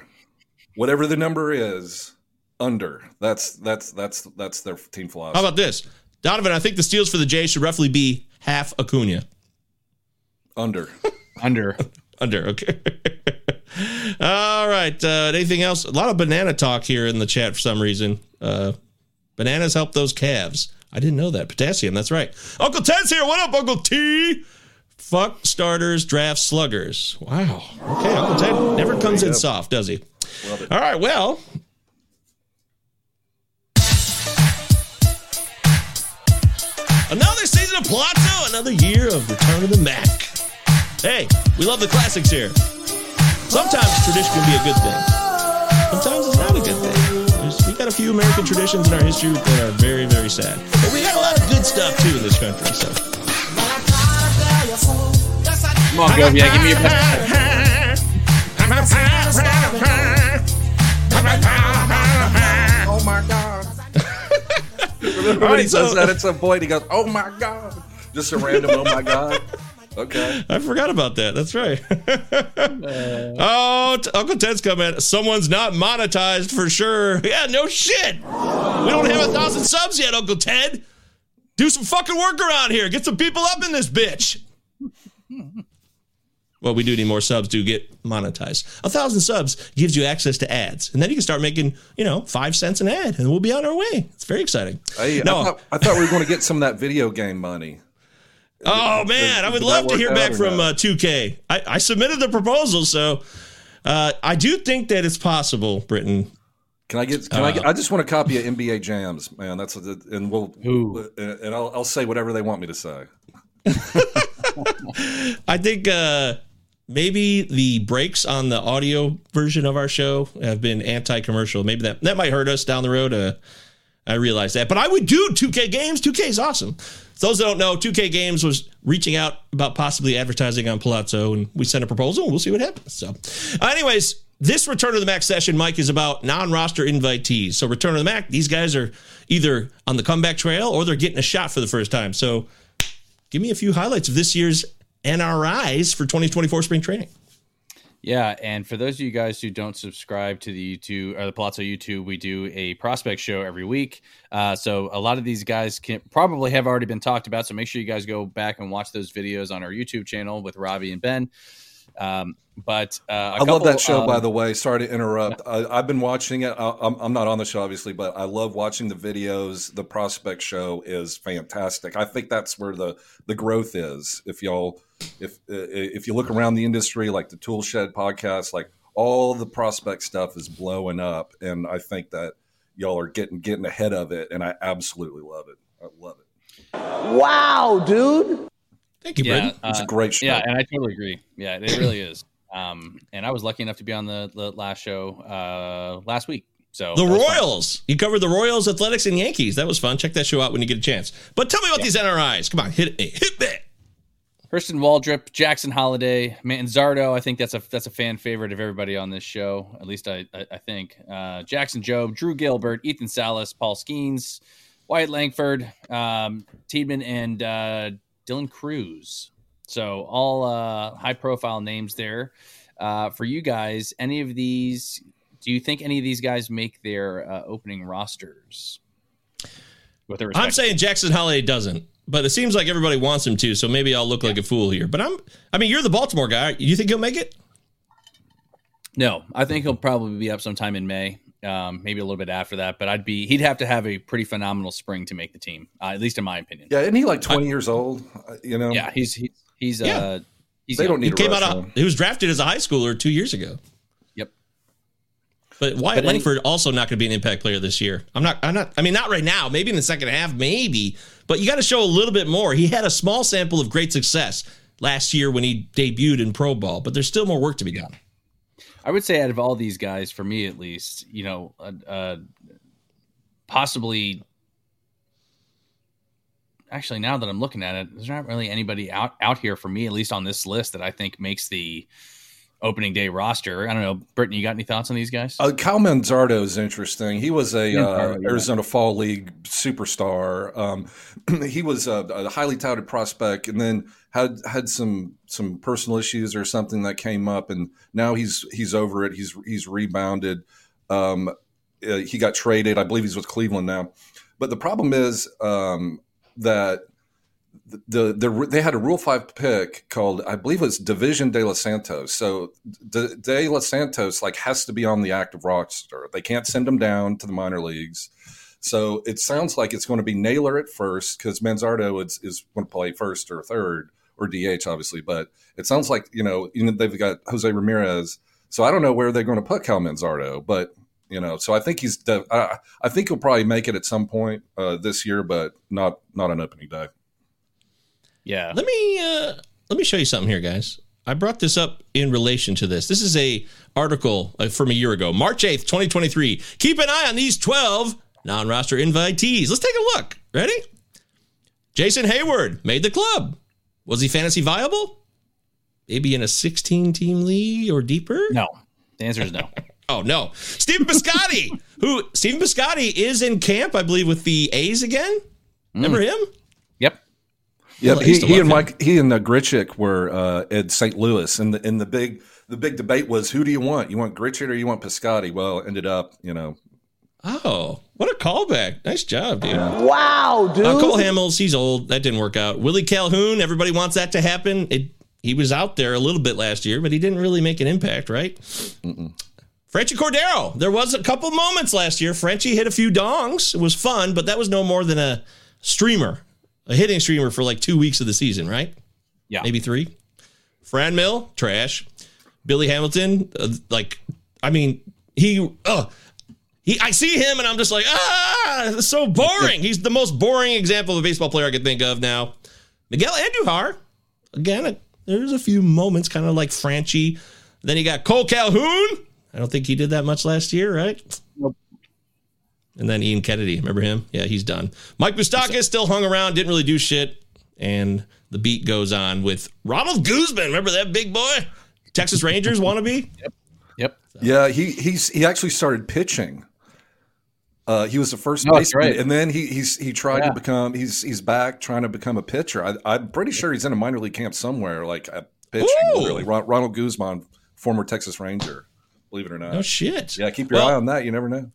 Speaker 7: whatever the number is, under. That's that's that's that's their team philosophy.
Speaker 5: How about this? Donovan, I think the steals for the Jays should roughly be half Acuna.
Speaker 7: under?
Speaker 6: under.
Speaker 5: Under, okay. All right. Uh, anything else? A lot of banana talk here in the chat for some reason. Uh, bananas help those calves. I didn't know that. Potassium, that's right. Uncle Ted's here. What up, Uncle T? Fuck starters, draft sluggers. Wow. Okay, Uncle Ted never comes in soft, does he? All right, well. Another season of Palazzo, another year of Return of the Mack. Hey, we love the classics here. Sometimes tradition can be a good thing. Sometimes it's got a few American traditions in our history that are very, very sad. But we got a lot of good stuff too in this country. So
Speaker 6: Come on, Govey, give me your best.
Speaker 7: Oh my god! Remember when
Speaker 5: right,
Speaker 7: he says
Speaker 5: so-
Speaker 7: that at some point? He goes, "Oh my god!" Just a random "Oh my god." Okay.
Speaker 5: I forgot about that. That's right. Uh, oh, t- Uncle Ted's comment. Someone's not monetized for sure. Yeah, no shit. We don't have a thousand subs yet, Uncle Ted. Do some fucking work around here. Get some people up in this bitch. Well, we do need more subs to get monetized. A thousand subs gives you access to ads, and then you can start making, you know, five cents an ad, and we'll be on our way. It's very exciting.
Speaker 7: Hey,
Speaker 5: no,
Speaker 7: I, thought, I thought we were going to get some of that video game money.
Speaker 5: Oh man, I would love to hear back from uh, 2K. I, I submitted the proposal, so uh, I do think that it's possible, Britton.
Speaker 7: Can I get? Can I get? I just want a copy of NBA Jams, man. That's a, and we'll and I'll, I'll say whatever they want me to say.
Speaker 5: I think uh, maybe the breaks on the audio version of our show have been anti-commercial. Maybe that that might hurt us down the road. I realize that, but I would do 2K games. 2K is awesome. Those that don't know, 2K Games was reaching out about possibly advertising on Palazzo, and we sent a proposal. and We'll see what happens. So, anyways, this Return of the Mack session, Mike, is about non-roster invitees. So, Return of the Mack, these guys are either on the comeback trail or they're getting a shot for the first time. So, give me a few highlights of this year's NRIs for 2024 spring training.
Speaker 6: Yeah, and for those of you guys who don't subscribe to the YouTube or the Palazzo YouTube, we do a prospect show every week. Uh, so a lot of these guys can probably have already been talked about. So make sure you guys go back and watch those videos on our YouTube channel with Robbie and Ben. Um, but uh,
Speaker 7: I love that show, by the way. Sorry to interrupt. I, I've been watching it. I, I'm, I'm not on the show, obviously, but I love watching the videos. The prospect show is fantastic. I think that's where the the growth is. If y'all, if uh, if you look around the industry, like the Tool Shed podcast, like all the prospect stuff is blowing up, and I think that y'all are getting getting ahead of it, and I absolutely love it. I love it.
Speaker 2: Wow, dude.
Speaker 5: Thank you,
Speaker 6: yeah,
Speaker 5: Brendan.
Speaker 7: It's a great show.
Speaker 6: Yeah, and I totally agree. Yeah, it really is. Um, and I was lucky enough to be on the, the last show uh, last week. So
Speaker 5: The
Speaker 6: that was fun.
Speaker 5: Royals. You covered the Royals, Athletics, and Yankees. That was fun. Check that show out when you get a chance. But tell me about these NRIs. Come on, hit it. Hit me.
Speaker 6: Hurston Waldrep, Jackson Holliday, Manzardo. I think that's a that's a fan favorite of everybody on this show. At least I I, I think. Uh, Jackson Jobe, Drew Gilbert, Ethan Salas, Paul Skenes, Wyatt Langford, um, Tiedemann, and uh, Dylan Crews. So all uh, high profile names there. Uh, for you guys, any of these? Do you think any of these guys make their uh, opening rosters?
Speaker 5: I'm saying Jackson Holiday doesn't, but it seems like everybody wants him to. So maybe I'll look like a fool here. But I'm. I mean, you're the Baltimore guy. You think he'll make it?
Speaker 6: No, I think he'll probably be up sometime in May, um, maybe a little bit after that. But I'd be he'd have to have a pretty phenomenal spring to make the team, uh, at least in my opinion.
Speaker 7: Yeah, isn't he like 20 years old? Uh, You know.
Speaker 6: Yeah, he's he's he's
Speaker 5: Yeah.
Speaker 6: uh he's
Speaker 7: They
Speaker 6: young.
Speaker 7: don't
Speaker 5: He
Speaker 7: need to
Speaker 5: came
Speaker 7: rush
Speaker 5: out. Of, he was drafted as a high schooler two years ago.
Speaker 6: Yep.
Speaker 5: But Wyatt
Speaker 6: But any-
Speaker 5: Langford also not going to be an impact player this year. I'm not. I'm not. I mean, not right now. Maybe in the second half, maybe. But you got to show a little bit more. He had a small sample of great success last year when he debuted in pro ball, but there's still more work to be done.
Speaker 6: I would say out of all these guys, for me at least, you know, uh, uh, possibly. Actually, now that I'm looking at it, there's not really anybody out out here for me, at least on this list, that I think makes the opening day roster. I don't know, Brittany, you got any thoughts on these guys?
Speaker 7: Uh, Cal Manzardo is interesting. He was a uh, Arizona Fall League superstar. Um, he was a, a highly touted prospect, and then had had some some personal issues or something that came up, and now he's he's over it. He's he's rebounded. Um, uh, he got traded. I believe he's with Cleveland now. But the problem is um, that the, the they had a Rule Five pick called I believe it was Deyvison de los Santos. So de, de los Santos like has to be on the active roster. They can't send him down to the minor leagues. So it sounds like it's going to be Naylor at first because Manzardo is, is going to play first or third or DH obviously. But it sounds like you know they've got Jose Ramirez. So I don't know where they're going to put Cal Manzardo, but you know, so I think he's. I, I think he'll probably make it at some point uh, this year, but not not on opening day.
Speaker 6: Yeah.
Speaker 5: Let me uh, let me show you something here, guys. I brought this up in relation to this. This is a article uh, from a year ago, March eighth, twenty twenty three. Keep an eye on these twelve non-roster invitees. Let's take a look. Ready? Jason Heyward made the club. Was he fantasy viable? Maybe in a sixteen team league or deeper?
Speaker 6: No. The answer is no.
Speaker 5: Oh no, Stephen Piscotty, who Stephen Piscotty is in camp, I believe, with the A's again. Remember him?
Speaker 6: Yep.
Speaker 7: Yeah,
Speaker 5: Well,
Speaker 7: he, he
Speaker 5: love
Speaker 7: and
Speaker 5: him.
Speaker 7: Mike, he and uh, Grichuk were uh, at St. Louis, and the and the big the big debate was who do you want? You want Grichuk or you want Piscotty? Well, it ended up, you know,
Speaker 5: Oh, what a callback! Nice job, dude.
Speaker 2: Wow, dude.
Speaker 5: Uh, Cole Hamels, he's old. That didn't work out. Willie Calhoun, everybody wants that to happen. It, he was out there a little bit last year, but he didn't really make an impact, right? Franchy Cordero. There was a couple moments last year. Franchy hit a few dongs. It was fun, but that was no more than a streamer. A hitting streamer for like two weeks of the season, right?
Speaker 6: Yeah.
Speaker 5: maybe three. Franmil, trash. Billy Hamilton, uh, like, I mean, he, oh, he, I see him and I'm just like, ah, so boring. He's the most boring example of a baseball player I could think of now. Miguel Andujar, again, there's a few moments kind of like Franchy. Then you got Kole Calhoun. I don't think he did that much last year, right?
Speaker 6: Nope.
Speaker 5: And then Ian Kennedy, remember him? Yeah, he's done. Mike Moustakas still hung around, didn't really do shit. And the beat goes on with Ronald Guzman. Remember that big boy? Texas Rangers wannabe?
Speaker 6: Yep. Yep.
Speaker 7: Yeah, he he's he actually started pitching. Uh, he was the first
Speaker 6: No,
Speaker 7: baseman,
Speaker 6: right.
Speaker 7: and then he he's he tried
Speaker 6: Yeah.
Speaker 7: to become he's he's back trying to become a pitcher. I, I'm pretty sure he's in a minor league camp somewhere, like a pitching.
Speaker 5: Ooh.
Speaker 7: Really, Ron, Ronald Guzman, former Texas Ranger, believe it or not.
Speaker 5: No shit.
Speaker 7: Yeah, keep your
Speaker 5: Well,
Speaker 7: eye on that. You never know.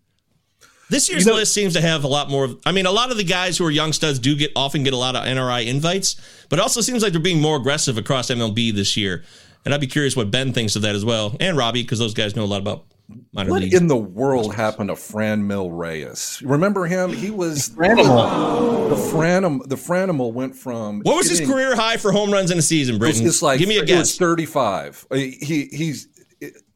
Speaker 5: This year's
Speaker 7: You know-
Speaker 5: list seems to have a lot more. of- I mean, a lot of the guys who are young studs do get often get a lot of NRI invites, but it also seems like they're being more aggressive across MLB this year. And I'd be curious what Ben thinks of that as well, and Robbie, because those guys know a lot about minor
Speaker 7: What
Speaker 5: leagues.
Speaker 7: in the world happened to Franmil Reyes? Remember him? He was
Speaker 6: Franimal.
Speaker 7: the Franim. The Franimal went from
Speaker 5: what was his career high for home runs in a season,
Speaker 7: It was
Speaker 5: Britton?
Speaker 7: just like
Speaker 5: Give me a
Speaker 7: It was
Speaker 5: guess.
Speaker 7: 35. Uh, He he's.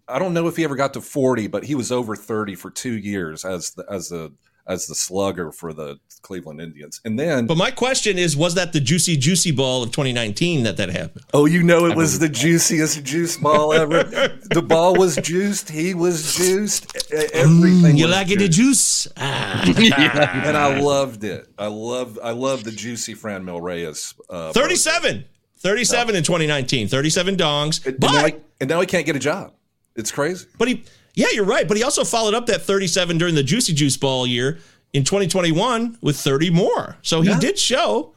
Speaker 7: I don't know if he ever got to 40, but he was over 30 for two years as the as the as the slugger for the Cleveland Indians. And then,
Speaker 5: But my question is, was that the juicy, juicy ball of 2019 that that happened?
Speaker 7: oh, you know, it was the juiciest juice ball ever. the ball was juiced. He was juiced. e- Everything.
Speaker 5: You
Speaker 7: was
Speaker 5: like it, the juice? Ah.
Speaker 7: And I loved it. I love. I love the juicy Franmil Reyes. Uh,
Speaker 5: 37. 37 in 2019. 37 dongs.
Speaker 7: and, now he, and now he can't get a job. It's crazy.
Speaker 5: but he, yeah, you're right. But he also followed up that 37 during the Juicy Juice Ball year in 2021 with 30 more. So he
Speaker 7: Yeah.
Speaker 5: did show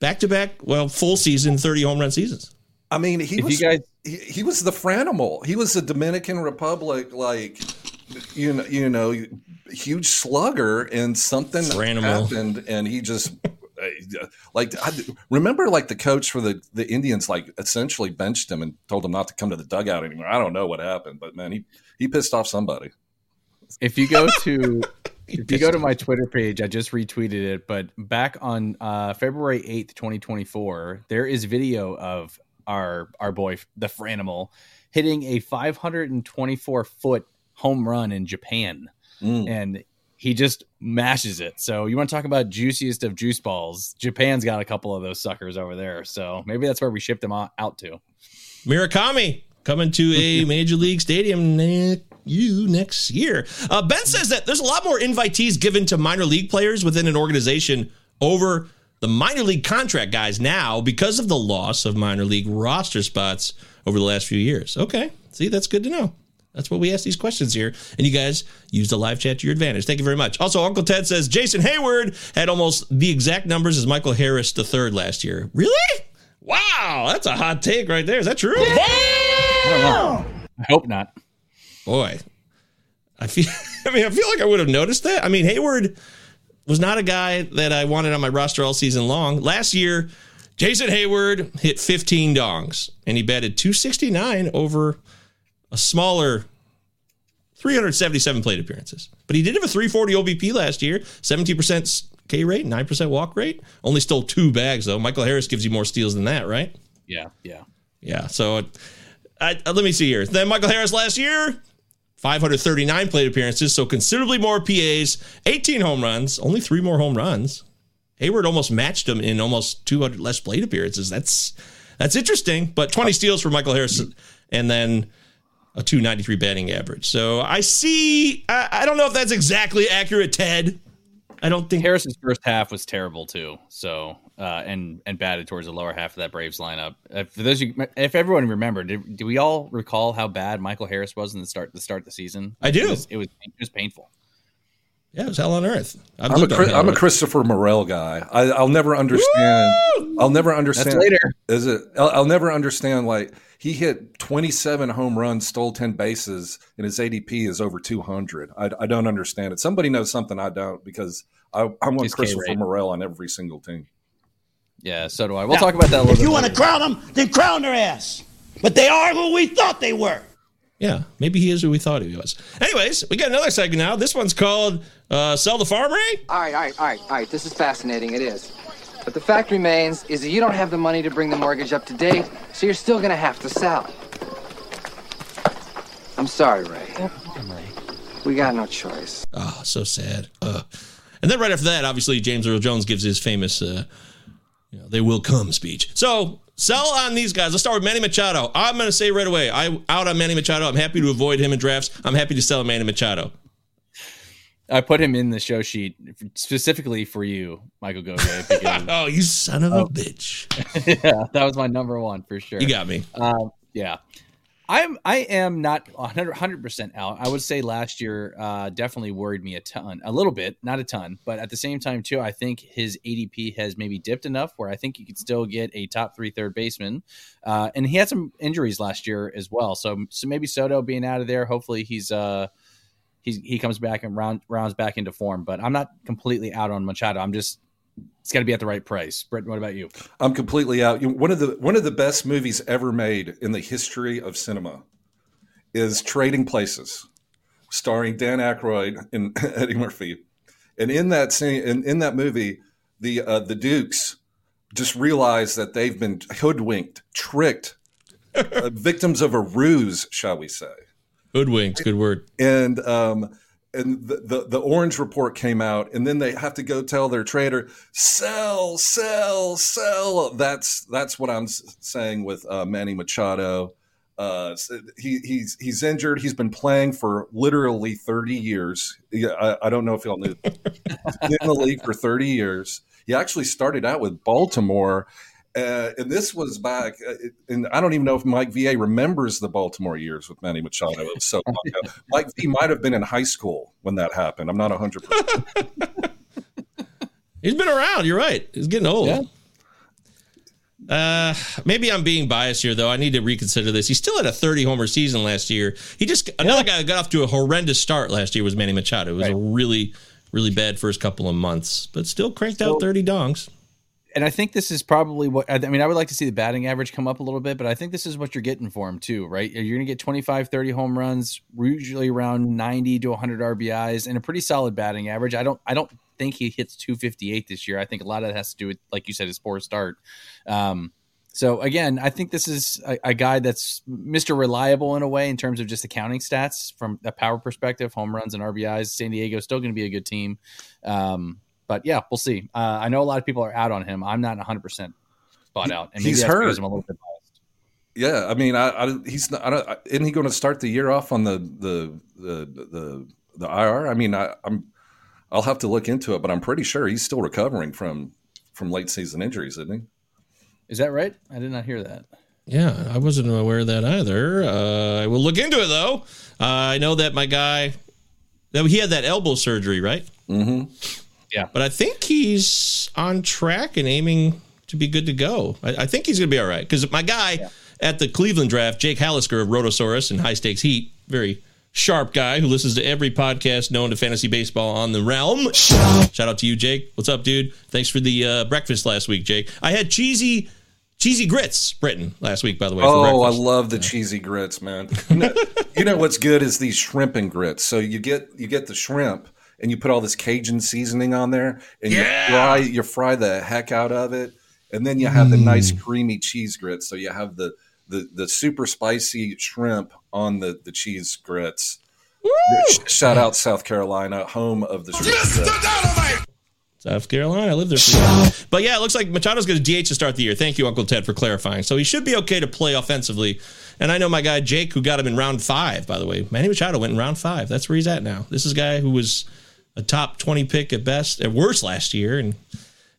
Speaker 5: back to back, well, full season, 30 home run seasons.
Speaker 7: I mean, he
Speaker 6: If
Speaker 7: was
Speaker 6: you guys-
Speaker 7: he, he was the Franimal. He was the Dominican Republic, like you know, you know, huge slugger, and something
Speaker 5: Franimal.
Speaker 7: happened, and he just like I, remember like the coach for the the Indians like essentially benched him and told him not to come to the dugout anymore. I don't know what happened, but man, he he pissed off somebody.
Speaker 6: If you go to if you go to my Twitter page, I just retweeted it, but back on uh, February 8th, 2024, there is video of our our boy the Franimal hitting a 524 foot home run in Japan.
Speaker 7: Mm.
Speaker 6: And he just mashes it. So you want to talk about juiciest of juice balls? Japan's got a couple of those suckers over there. So maybe that's where we shipped them out, to.
Speaker 5: Murakami coming to a major league stadium you next year. Uh, ben says that there's a lot more invitees given to minor league players within an organization over the minor league contract guys now because of the loss of minor league roster spots over the last few years. Okay, see, that's good to know. That's what we ask these questions here. And you guys use the live chat to your advantage. Thank you very much. Also, Uncle Ted says Jason Heyward had almost the exact numbers as Michael Harris III last year. Really? Wow, that's a hot take right there. Is that true?
Speaker 6: I hope not.
Speaker 5: Boy, I feel. I mean, I feel like I would have noticed that. I mean, Heyward was not a guy that I wanted on my roster all season long. Last year, Jason Heyward hit 15 dongs, and he batted 269 over a smaller 377 plate appearances. But he did have a 340 OBP last year, 17% K rate, 9% walk rate. Only stole two bags though. Michael Harris gives you more steals than that, right?
Speaker 6: Yeah, yeah.
Speaker 5: Yeah. So uh, I, I- let me see here. Then Michael Harris last year, 539 plate appearances, so considerably more PAs, 18 home runs, only three more home runs. Heyward almost matched him in almost 200 less plate appearances. That's that's interesting, but 20 steals for Michael Harris, and then a 293 batting average. So I see. I, I don't know if that's exactly accurate, Ted. I don't think
Speaker 6: Harris's first half was terrible too. So uh, and and batted towards the lower half of that Braves lineup. Uh, for those, you, if everyone remember, did, do we all recall how bad Michael Harris was in the start the start of the season?
Speaker 5: I do.
Speaker 6: It was it was, it was painful.
Speaker 5: Yeah, it was hell on earth. I've
Speaker 7: I'm a, Chris, I'm a. Christopher Morel guy. I, I'll never understand. I'll never understand.
Speaker 6: later.
Speaker 7: Is it? I'll, I'll never understand. Like he hit 27 home runs, stole 10 bases, and his ADP is over 200. I, I don't understand it. Somebody knows something I don't because I, I want
Speaker 6: His
Speaker 7: Christopher Morel on every single team.
Speaker 6: Yeah, so do I. We'll talk about that a little
Speaker 2: If you want to crown them, then crown their ass. But they are who we thought they were.
Speaker 5: Yeah, maybe he is who we thought he was. Anyways, we got another segment now. This one's called uh, "Sell the Farm Ray."
Speaker 4: All right, all right, all right, all right. This is fascinating. It is. But the fact remains is that you don't have the money to bring the mortgage up to date, so you're still gonna have to sell it. I'm sorry, Ray. We got no choice.
Speaker 5: Oh, so sad. Uh, and then right after that, obviously, James Earl Jones gives his famous, uh, you know, they will come speech. So sell on these guys. Let's start with Manny Machado. I'm going to say right away, I out on Manny Machado. I'm happy to avoid him in drafts. I'm happy to sell Manny Machado.
Speaker 6: I put him in the show sheet specifically for you, Michael because-
Speaker 5: Oh, you son of a bitch.
Speaker 6: yeah, that was my number one for sure.
Speaker 5: You got me.
Speaker 6: Um, yeah. I'm I am not 100 percent out. I would say last year uh, definitely worried me a ton, a little bit, not a ton, but at the same time too, I think his ADP has maybe dipped enough where I think you could still get a top three third baseman, uh, and he had some injuries last year as well. So so maybe Soto being out of there, hopefully he's uh he's he comes back and round rounds back into form. But I'm not completely out on Machado. I'm just it's got to be at the right price. Brett, what about you?
Speaker 7: I'm completely out. One of the one of the best movies ever made in the history of cinema is Trading Places, starring Dan Aykroyd and Eddie Murphy. And in that scene, in, in that movie, the uh, the Dukes just realize that they've been hoodwinked, tricked, uh, victims of a ruse, shall we say?
Speaker 5: Hoodwinked, good word.
Speaker 7: and um and the, the the orange report came out and then they have to go tell their trader sell sell sell. That's that's what i'm saying with uh, manny machado. Uh he he's he's injured. He's been playing for literally 30 years. Yeah, I, I don't know if y'all knew. In the league for 30 years. He actually started out with baltimore uh, and this was back, uh, and I don't even know if Mike VA remembers the Baltimore years with Manny Machado. It was so long ago. Mike V might have been in high school when that happened. I'm not 100%.
Speaker 5: He's been around. You're right. He's getting old.
Speaker 6: Yeah.
Speaker 5: Uh, maybe I'm being biased here, though. I need to reconsider this. He still had a 30 homer season last year. He just another guy got off to a horrendous start last year was Manny Machado. It was a really, really bad first couple of months, but still cranked out 30 dongs.
Speaker 6: And I think this is probably what I mean. I would like to see the batting average come up a little bit, but I think this is what you're getting for him too, right? You're going to get 25, 30 home runs, usually around 90 to 100 RBIs, and a pretty solid batting average. I don't, I don't think he hits 258 this year. I think a lot of that has to do with, like you said, his poor start. Um, so again, I think this is a, a guy that's Mr. Reliable in a way in terms of just the counting stats from a power perspective, home runs and RBIs. San Diego's still going to be a good team. Um, but yeah, we'll see. Uh, I know a lot of people are out on him. I'm not 100 percent bought out, and maybe
Speaker 7: He's hurt.
Speaker 6: I'm a little bit biased.
Speaker 7: yeah, I mean, I, I he's not. I don't, isn't he going to start the year off on the the the the, the IR? I mean, I, I'm. I'll have to look into it, but I'm pretty sure he's still recovering from from late season injuries, isn't he?
Speaker 6: Is that right? I did not hear that.
Speaker 5: Yeah, I wasn't aware of that either. Uh, I will look into it though. Uh, I know that my guy, that he had that elbow surgery, right?
Speaker 7: Mm-hmm.
Speaker 6: Yeah.
Speaker 5: But I think he's on track and aiming to be good to go. I, I think he's going to be all right because my guy at the Cleveland draft, Jake Hallisker of Rotosaurus and High Stakes Heat, very sharp guy who listens to every podcast known to fantasy baseball on the realm. Shout out to you, Jake. What's up, dude? Thanks for the uh, breakfast last week, Jake. I had cheesy. Cheesy grits, Britton, last week, by the way.
Speaker 7: Oh, I love the cheesy grits, man. You know, you know what's good is these shrimp and grits. So you get you get the shrimp and you put all this Cajun seasoning on there and you fry you fry the heck out of it, and then you have the nice mm. creamy cheese grits. So you have the the the super spicy shrimp on the the cheese grits. Sh- Shout out South Carolina, home of the shrimp. grits.
Speaker 5: South Carolina. I lived there for years. But yeah, it looks like Machado's going to DH to start the year. Thank you, Uncle Ted, for clarifying. So he should be okay to play offensively. And I know my guy Jake, who got him in round five, by the way. Manny Machado went in round five. That's where he's at now. This is a guy who was a top 20 pick at best, at worst last year. And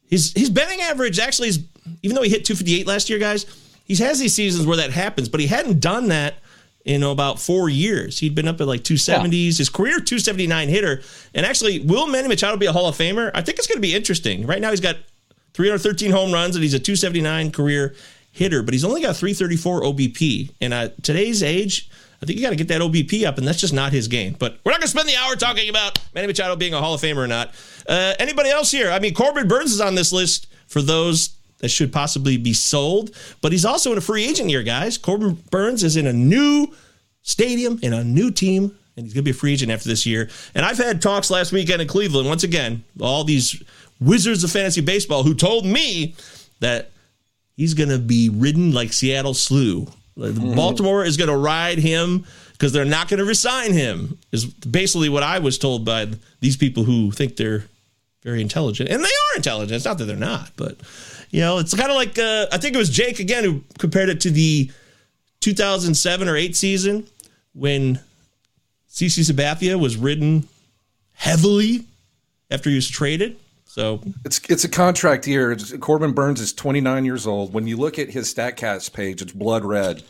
Speaker 5: his his betting average actually is, even though he hit 258 last year, guys, he has these seasons where that happens, but he hadn't done that in about four years. He'd been up at like 270s. His career 279 hitter. And actually, will Manny Machado be a Hall of Famer? I think it's going to be interesting. Right now, he's got 313 home runs and he's a 279 career hitter, but he's only got 334 OBP. And at today's age, I think you got to get that OBP up, and that's just not his game. But we're not going to spend the hour talking about Manny Machado being a Hall of Famer or not. Uh, anybody else here? I mean, Corbin Burnes is on this list for those that should possibly be sold, but he's also in a free agent year, guys. Corbin Burnes is in a new stadium, in a new team, and he's going to be a free agent after this year. And I've had talks last weekend in Cleveland. Once again, all these Wizards of Fantasy Baseball, who told me that he's going to be ridden like Seattle Slew. Mm-hmm. Baltimore is going to ride him because they're not going to resign him, is basically what I was told by these people who think they're very intelligent. And they are intelligent. It's not that they're not, but, you know, it's kind of like, uh, I think it was Jake again who compared it to the 2007 or 8 season when CC Sabathia was ridden heavily after he was traded. So
Speaker 7: it's it's a contract year. Corbin Burnes is 29 years old. When you look at his Statcast page, it's blood red.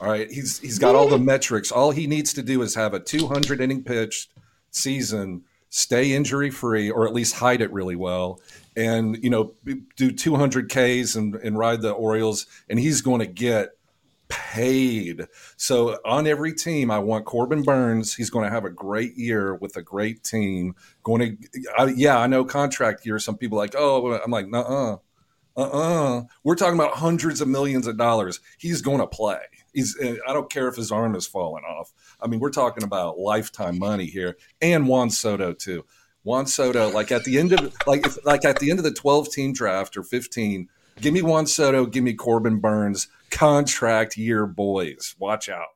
Speaker 7: All right, he's he's got all the metrics. All he needs to do is have a 200 inning pitched season, stay injury free, or at least hide it really well, and you know do 200 Ks and, and ride the Orioles, and he's going to get paid. So on every team, I want Corbin Burnes. He's going to have a great year with a great team. Going to, I, yeah, I know contract year. Some people like, oh, I'm like, uh, uh, uh. We're talking about hundreds of millions of dollars. He's going to play. He's. I don't care if his arm is falling off. I mean, we're talking about lifetime money here, and Juan Soto too. Juan Soto, like at the end of like if, like at the end of the 12 team draft or 15, give me Juan Soto, give me Corbin Burnes contract year boys. Watch out.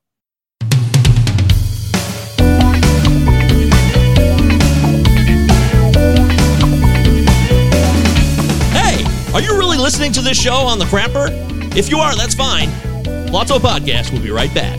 Speaker 5: Hey, are you really listening to this show on the Crapper? If you are, that's fine. Lotto Podcast will be right back.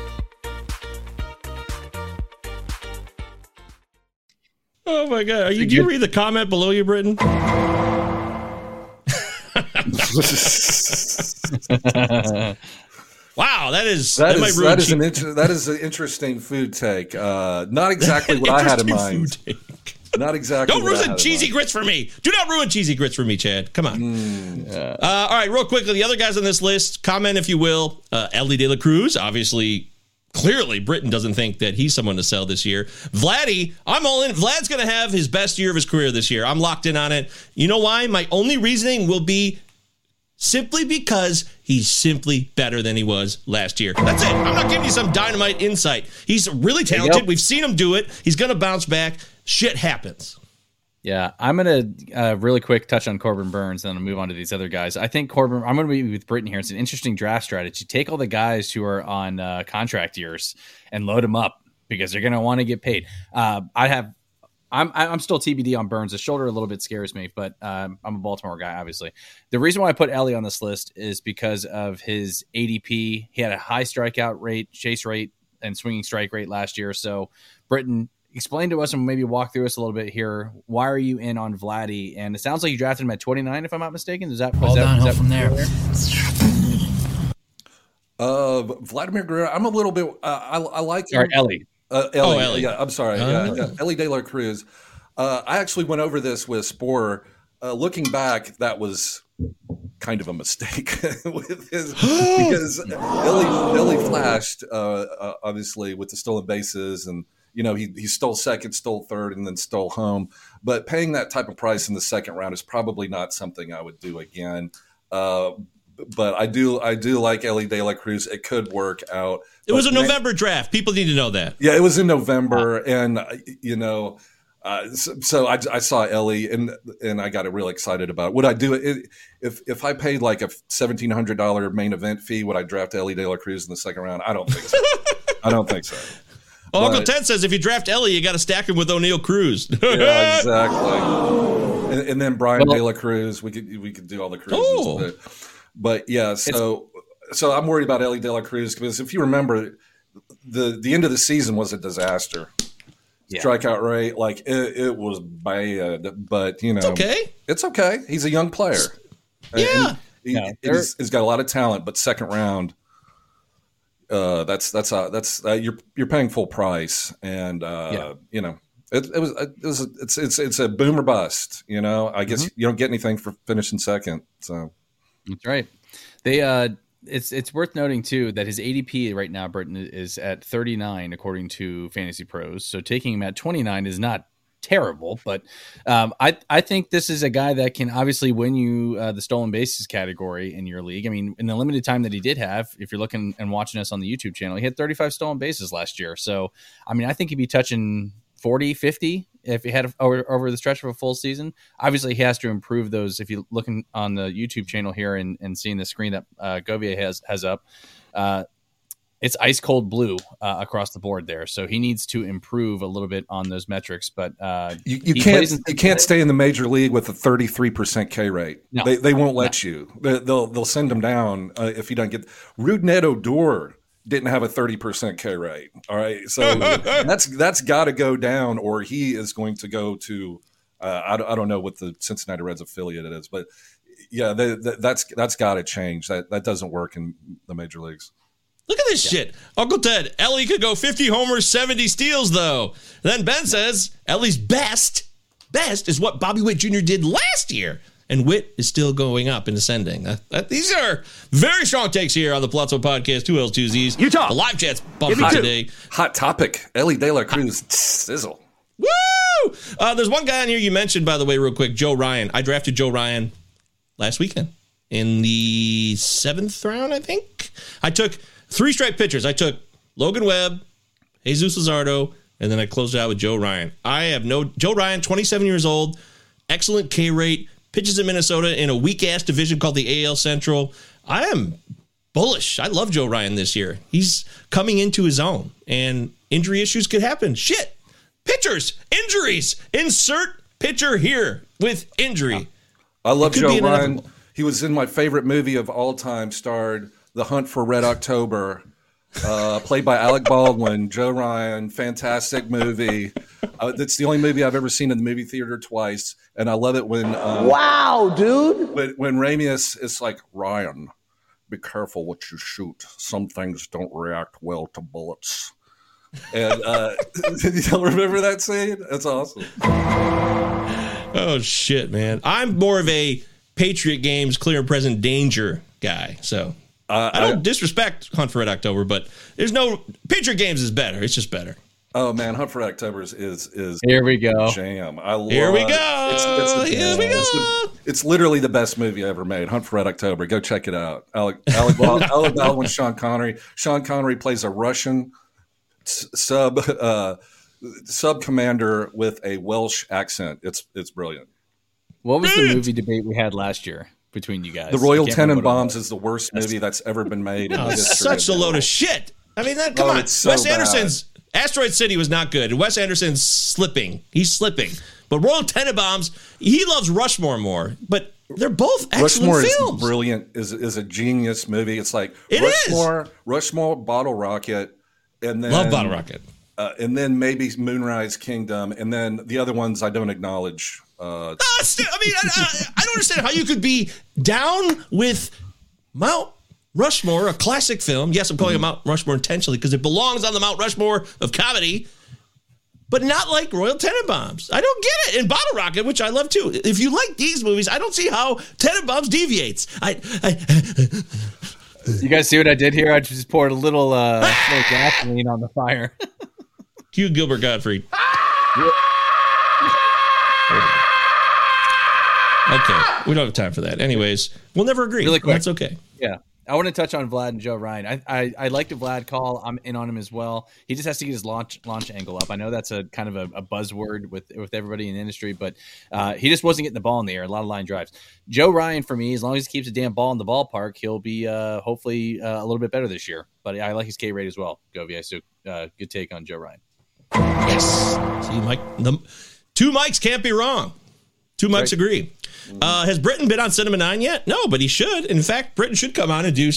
Speaker 5: Oh my god! Are you, do you read the comment below you, Britton? wow, that is
Speaker 7: that,
Speaker 5: that
Speaker 7: is, that is an inter- that is an interesting food take. Uh, not exactly what I had in mind. Not exactly.
Speaker 5: Don't ruin cheesy grits for me. Do not ruin cheesy grits for me, Chad. Come on. Mm, yeah. uh, all right, real quickly, the other guys on this list, comment if you will. Uh, Elly De La Cruz, obviously clearly Britton doesn't think that he's someone to sell this year. Vladdy, I'm all in. Vlad's going to have his best year of his career this year. I'm locked in on it. You know why? My only reasoning will be simply because he's simply better than he was last year. That's it. I'm not giving you some dynamite insight. He's really talented. We've seen him do it. He's going to bounce back. Shit happens.
Speaker 6: Yeah, I'm gonna uh, really quick touch on Corbin Burnes, and then move on to these other guys. I think Corbin. I'm gonna be with Britton here. It's an interesting draft strategy. Take all the guys who are on uh, contract years and load them up because they're gonna want to get paid. Uh, I have. I'm I'm still TBD on Burnes. The shoulder a little bit scares me, but um, I'm a Baltimore guy, obviously. The reason why I put Elly on this list is because of his ADP. He had a high strikeout rate, chase rate, and swinging strike rate last year. So Britton explain to us and maybe walk through us a little bit here. Why are you in on Vladdy? And it sounds like you drafted him at 29, if I'm not mistaken. Is that
Speaker 12: all downhill that from there?
Speaker 7: Uh, Vladimir Guerrero. I'm a little bit. Uh, I, I like.
Speaker 6: Sorry, Elly.
Speaker 7: Uh, Elly. Oh, Elly. Yeah, I'm sorry. Uh, yeah, Elly De La Cruz. Uh, I actually went over this with Spore. Uh, looking back, that was kind of a mistake with his because Elly, Elly flashed uh, uh, obviously with the stolen bases and you know, he, he stole second, stole third, and then stole home. But paying that type of price in the second round is probably not something I would do again. Uh, but I do I do like Elly De La Cruz. It could work out.
Speaker 5: It was a November draft. People need to know that.
Speaker 7: Yeah, it was in November, and uh, you know, uh, so, so I, I, saw Elly and and I got it real excited about it. Would I do it if if I paid like a seventeen hundred dollar main event fee? Would I draft Elly De La Cruz in the second round? I don't think so. I don't think so.
Speaker 5: Well, Uncle Ted says if you draft Elly, you got to stack him with Oneil Cruz.
Speaker 7: yeah, exactly. and, and then Bryan
Speaker 6: Well-
Speaker 7: De La Cruz. We could we could do all the cruises,
Speaker 5: Oh.
Speaker 7: but, but yeah. So so I'm worried about Elly De La Cruz because if you remember, the the end of the season was a disaster.
Speaker 6: Yeah.
Speaker 7: Strikeout rate, like it, it was bad, but you know,
Speaker 5: It's okay.
Speaker 7: It's okay. He's a young player. And
Speaker 5: Yeah.
Speaker 7: he,
Speaker 6: No,
Speaker 7: he's, he's got a lot of talent, but second round, uh, that's that's uh, that's uh, you're you're paying full price, and uh,
Speaker 6: Yeah.
Speaker 7: you know it, it was it was it's it's it's a boom or bust. You know, I guess you don't get anything for finishing second. So
Speaker 6: That's right. They uh it's it's worth noting too that his ADP right now, Burton, is at 39 according to Fantasy Pros. So taking him at 29 is not terrible, but um, I I think this is a guy that can obviously win you uh, the stolen bases category in your league. I mean, in the limited time that he did have, if you're looking and watching us on the YouTube channel, he had 35 stolen bases last year. So I mean, I think he'd be touching 40, 50 if he had over, over the stretch of a full season. Obviously, he has to improve those. If you're looking on the YouTube channel here and, and seeing the screen that uh, has has up, uh, it's ice cold blue uh, across the board there. So he needs to improve a little bit on those metrics. But uh,
Speaker 7: you, you can't you can't stay in the major league with a 33 percent K rate.
Speaker 6: No.
Speaker 7: They they won't let you. They, they'll they'll send him down uh, if you don't get. Rougned Odor didn't have a 30 percent K rate. All right, so that's that's got to go down, or he is going to go to. Uh, I, don't, I don't know what the Cincinnati Reds affiliate it is, but yeah, they, they, that's that's got to change. That that doesn't work in the major leagues.
Speaker 5: Look at this shit. Uncle Ted, Elly could go 50 homers, 70 steals, though. Then Ben says Elly's best, best is what Bobby Witt Jr. did last year. And Witt is still going up and ascending. Uh, uh, these are very strong takes here on the Palazzo Podcast. Two L's, two Z's. Utah. The live chat's bumping today.
Speaker 7: Hot topic: Elly De La Cruz sizzle.
Speaker 5: Woo! Uh, there's one guy on here you mentioned, by the way, real quick Joe Ryan. I drafted Joe Ryan last weekend in the seventh round, I think. I took three strike pitchers. I took Logan Webb, Jesus Luzardo, and then I closed it out with Joe Ryan. I have no Joe Ryan, 27 years old, excellent K rate, pitches in Minnesota in a weak ass division called the AL Central. I am bullish. I love Joe Ryan this year. He's coming into his own, and injury issues could happen. Shit. Pitchers, injuries. Insert pitcher here with injury.
Speaker 7: I love
Speaker 5: It could be
Speaker 7: Joe Ryan.
Speaker 5: inevitable.
Speaker 7: He was in my favorite movie of all time, starred The Hunt for Red October, uh, played by Alec Baldwin. Joe Ryan, fantastic movie. Uh, that's the only movie I've ever seen in the movie theater twice, and I love it when um,
Speaker 2: Wow, dude.
Speaker 7: when when Ramius is like Ryan, be careful what you shoot. Some things don't react well to bullets. And uh, you don't remember that scene? That's awesome.
Speaker 5: Oh shit, man! I'm more of a Patriot games clear and present danger guy. So
Speaker 7: Uh,
Speaker 5: I don't disrespect Hunt for Red October, but there's no Patriot games is better. It's just better.
Speaker 7: Oh man, Hunt for Red October is is, is
Speaker 6: Here we go.
Speaker 7: jam. I love
Speaker 5: Here we go.
Speaker 7: It's, it's the-
Speaker 5: Here we
Speaker 7: it's the-
Speaker 5: go.
Speaker 7: it's literally the best movie I ever made. Hunt for Red October. Go check it out. Alec Alec, Alec Baldwin, Sean Connery. Sean Connery plays a Russian sub uh, sub commander with a Welsh accent. It's it's brilliant.
Speaker 6: What was the movie debate we had last year between you guys?
Speaker 7: The Royal
Speaker 6: I can't remember what it
Speaker 7: Tenenbaums is the worst movie that's ever been made. in
Speaker 5: Oh, it's such a load of shit. I mean, that, come
Speaker 7: Oh,
Speaker 5: on.
Speaker 7: it's so
Speaker 5: Wes
Speaker 7: bad.
Speaker 5: Anderson's Asteroid City was not good, Wes Anderson's slipping. He's slipping. But Royal Tenenbaums, he loves Rushmore more. But they're both excellent
Speaker 7: Rushmore
Speaker 5: films.
Speaker 7: is brilliant. is is a genius movie. It's like
Speaker 5: It is.
Speaker 7: Rushmore, Rushmore, Bottle Rocket, and then
Speaker 5: Love Bottle Rocket.
Speaker 7: uh, and then maybe Moonrise Kingdom, and then the other ones I don't acknowledge. Uh,
Speaker 5: still- I mean, I, I, I don't understand how you could be down with Mount Rushmore, a classic film. Yes, I'm calling it Mount Rushmore intentionally because it belongs on the Mount Rushmore of comedy, but not like Royal Tenenbaums. I don't get it. And Bottle Rocket, which I love too. If you like these movies, I don't see how Tenenbaums deviates. I, I
Speaker 6: You guys see what I did here? I just poured a little, uh, little gasoline on the fire.
Speaker 5: Hugh Gilbert Gottfried. Okay, we don't have time for that. Anyways, we'll never agree.
Speaker 6: Really quick.
Speaker 5: That's okay.
Speaker 6: Yeah. I want to touch on Vlad and Joe Ryan. I, I I like the Vlad call. I'm in on him as well. He just has to get his launch launch angle up. I know that's a kind of a, a buzzword with with everybody in the industry, but uh, he just wasn't getting the ball in the air. A lot of line drives. Joe Ryan for me, as long as he keeps the damn ball in the ballpark, he'll be uh, hopefully uh, a little bit better this year. But I like his K rate as well. Govier, so uh, good take on Joe Ryan.
Speaker 5: Yes. See, Mike, the two mics can't be wrong. Two mics agree. Uh, has Britton been on Cinema Nine yet? No, but he should. In fact, Britton should come on and do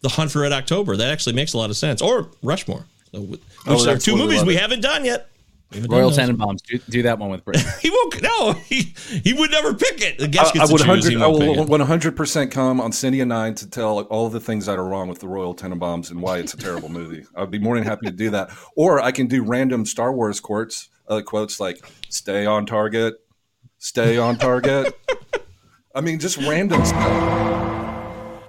Speaker 5: the Hunt for Red October. That actually makes a lot of sense. Or Rushmore, which
Speaker 7: Oh,
Speaker 5: are two
Speaker 7: what we
Speaker 5: movies we haven't done yet. Haven't
Speaker 6: Royal
Speaker 5: those.
Speaker 6: Tenenbaums. Do, do that one with Britton.
Speaker 5: He won't. No, he he would never pick it. The guest
Speaker 7: I, I would
Speaker 5: choose.
Speaker 7: hundred.
Speaker 5: He
Speaker 7: I
Speaker 5: won't pick
Speaker 7: will
Speaker 5: it.
Speaker 7: one hundred percent come on Cinema Nine to tell all the things that are wrong with the Royal Tenenbaums and why it's a terrible movie. I'd be more than happy to do that. Or I can do random Star Wars quotes, uh, quotes like "Stay on target," "Stay on target." I mean, just random stuff.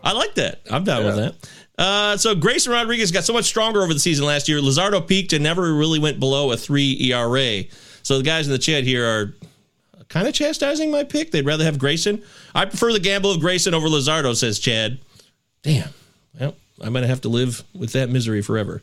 Speaker 5: I like that. I'm down with that. Uh, so Grayson Rodriguez got so much stronger over the season last year. Luzardo peaked and never really went below a three ERA. So the guys in the chat here are kind of chastising my pick. They'd rather have Grayson. I prefer the gamble of Grayson over Luzardo, says Chad. Damn. Well, I'm going to have to live with that misery forever.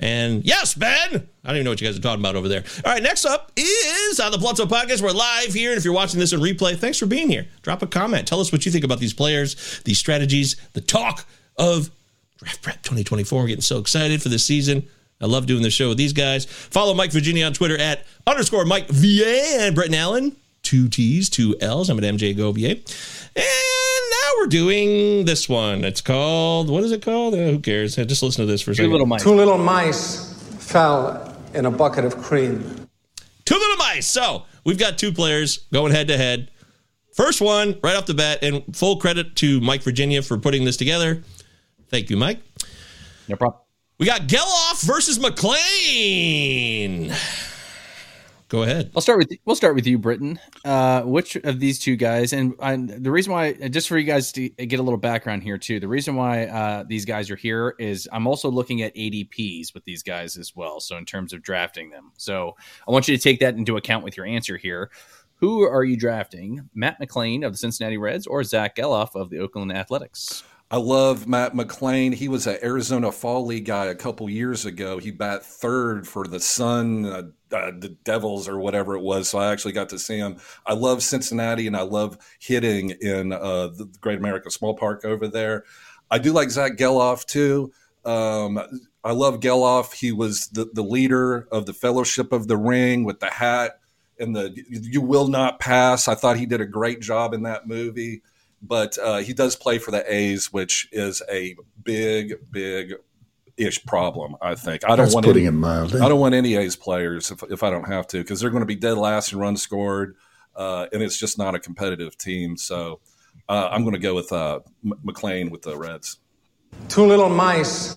Speaker 5: And yes, Ben. I don't even know what you guys are talking about over there. All right, next up is on the Blunto Podcast. We're live here. And if you're watching this in replay, thanks for being here. Drop a comment. Tell us what you think about these players, these strategies, the talk of Draft Prep 2024. We're getting so excited for this season. I love doing the show with these guys. Follow Mike Virginia on Twitter at underscore Mike VA and Britton Allan. Two T's, two L's. I'm at MJ Govier. And we're doing this one. It's called, what is it called? Uh, who cares? Just listen to this for a second.
Speaker 12: Two little mice fell in a bucket of cream.
Speaker 5: Two little mice. So we've got two players going head to head. First one, right off the bat, and full credit to Mike Virginia for putting this together. Thank you, Mike.
Speaker 6: No problem.
Speaker 5: We got Gelof versus McLain. Go ahead.
Speaker 6: I'll start with we'll start with you, Britton. Uh, which of these two guys, and, and the reason why, just for you guys to get a little background here too, the reason why uh, these guys are here is I'm also looking at ADPs with these guys as well. So in terms of drafting them, so I want you to take that into account with your answer here. Who are you drafting? Matt McLain of the Cincinnati Reds or Zach Gelof of the Oakland Athletics?
Speaker 7: I love Matt McLain. He was an Arizona Fall League guy a couple years ago. He bat third for the Sun, uh, the Devils, or whatever it was. So I actually got to see him. I love Cincinnati, and I love hitting in uh, the Great America Small Park over there. I do like Zach Gelof too. Um, I love Gelof. He was the, the leader of the Fellowship of the Ring with the hat and the "You Will Not Pass." I thought he did a great job in that movie but uh, he does play for the A's, which is a big, big ish problem. I think I don't
Speaker 13: That's
Speaker 7: want
Speaker 13: putting
Speaker 7: any,
Speaker 13: it mildly.
Speaker 7: I don't want any A's players if, if I don't have to because they're going to be dead last in runs scored, uh, and it's just not a competitive team. So uh, I'm going to go with uh, M- McLain with the Reds.
Speaker 12: Two little mice.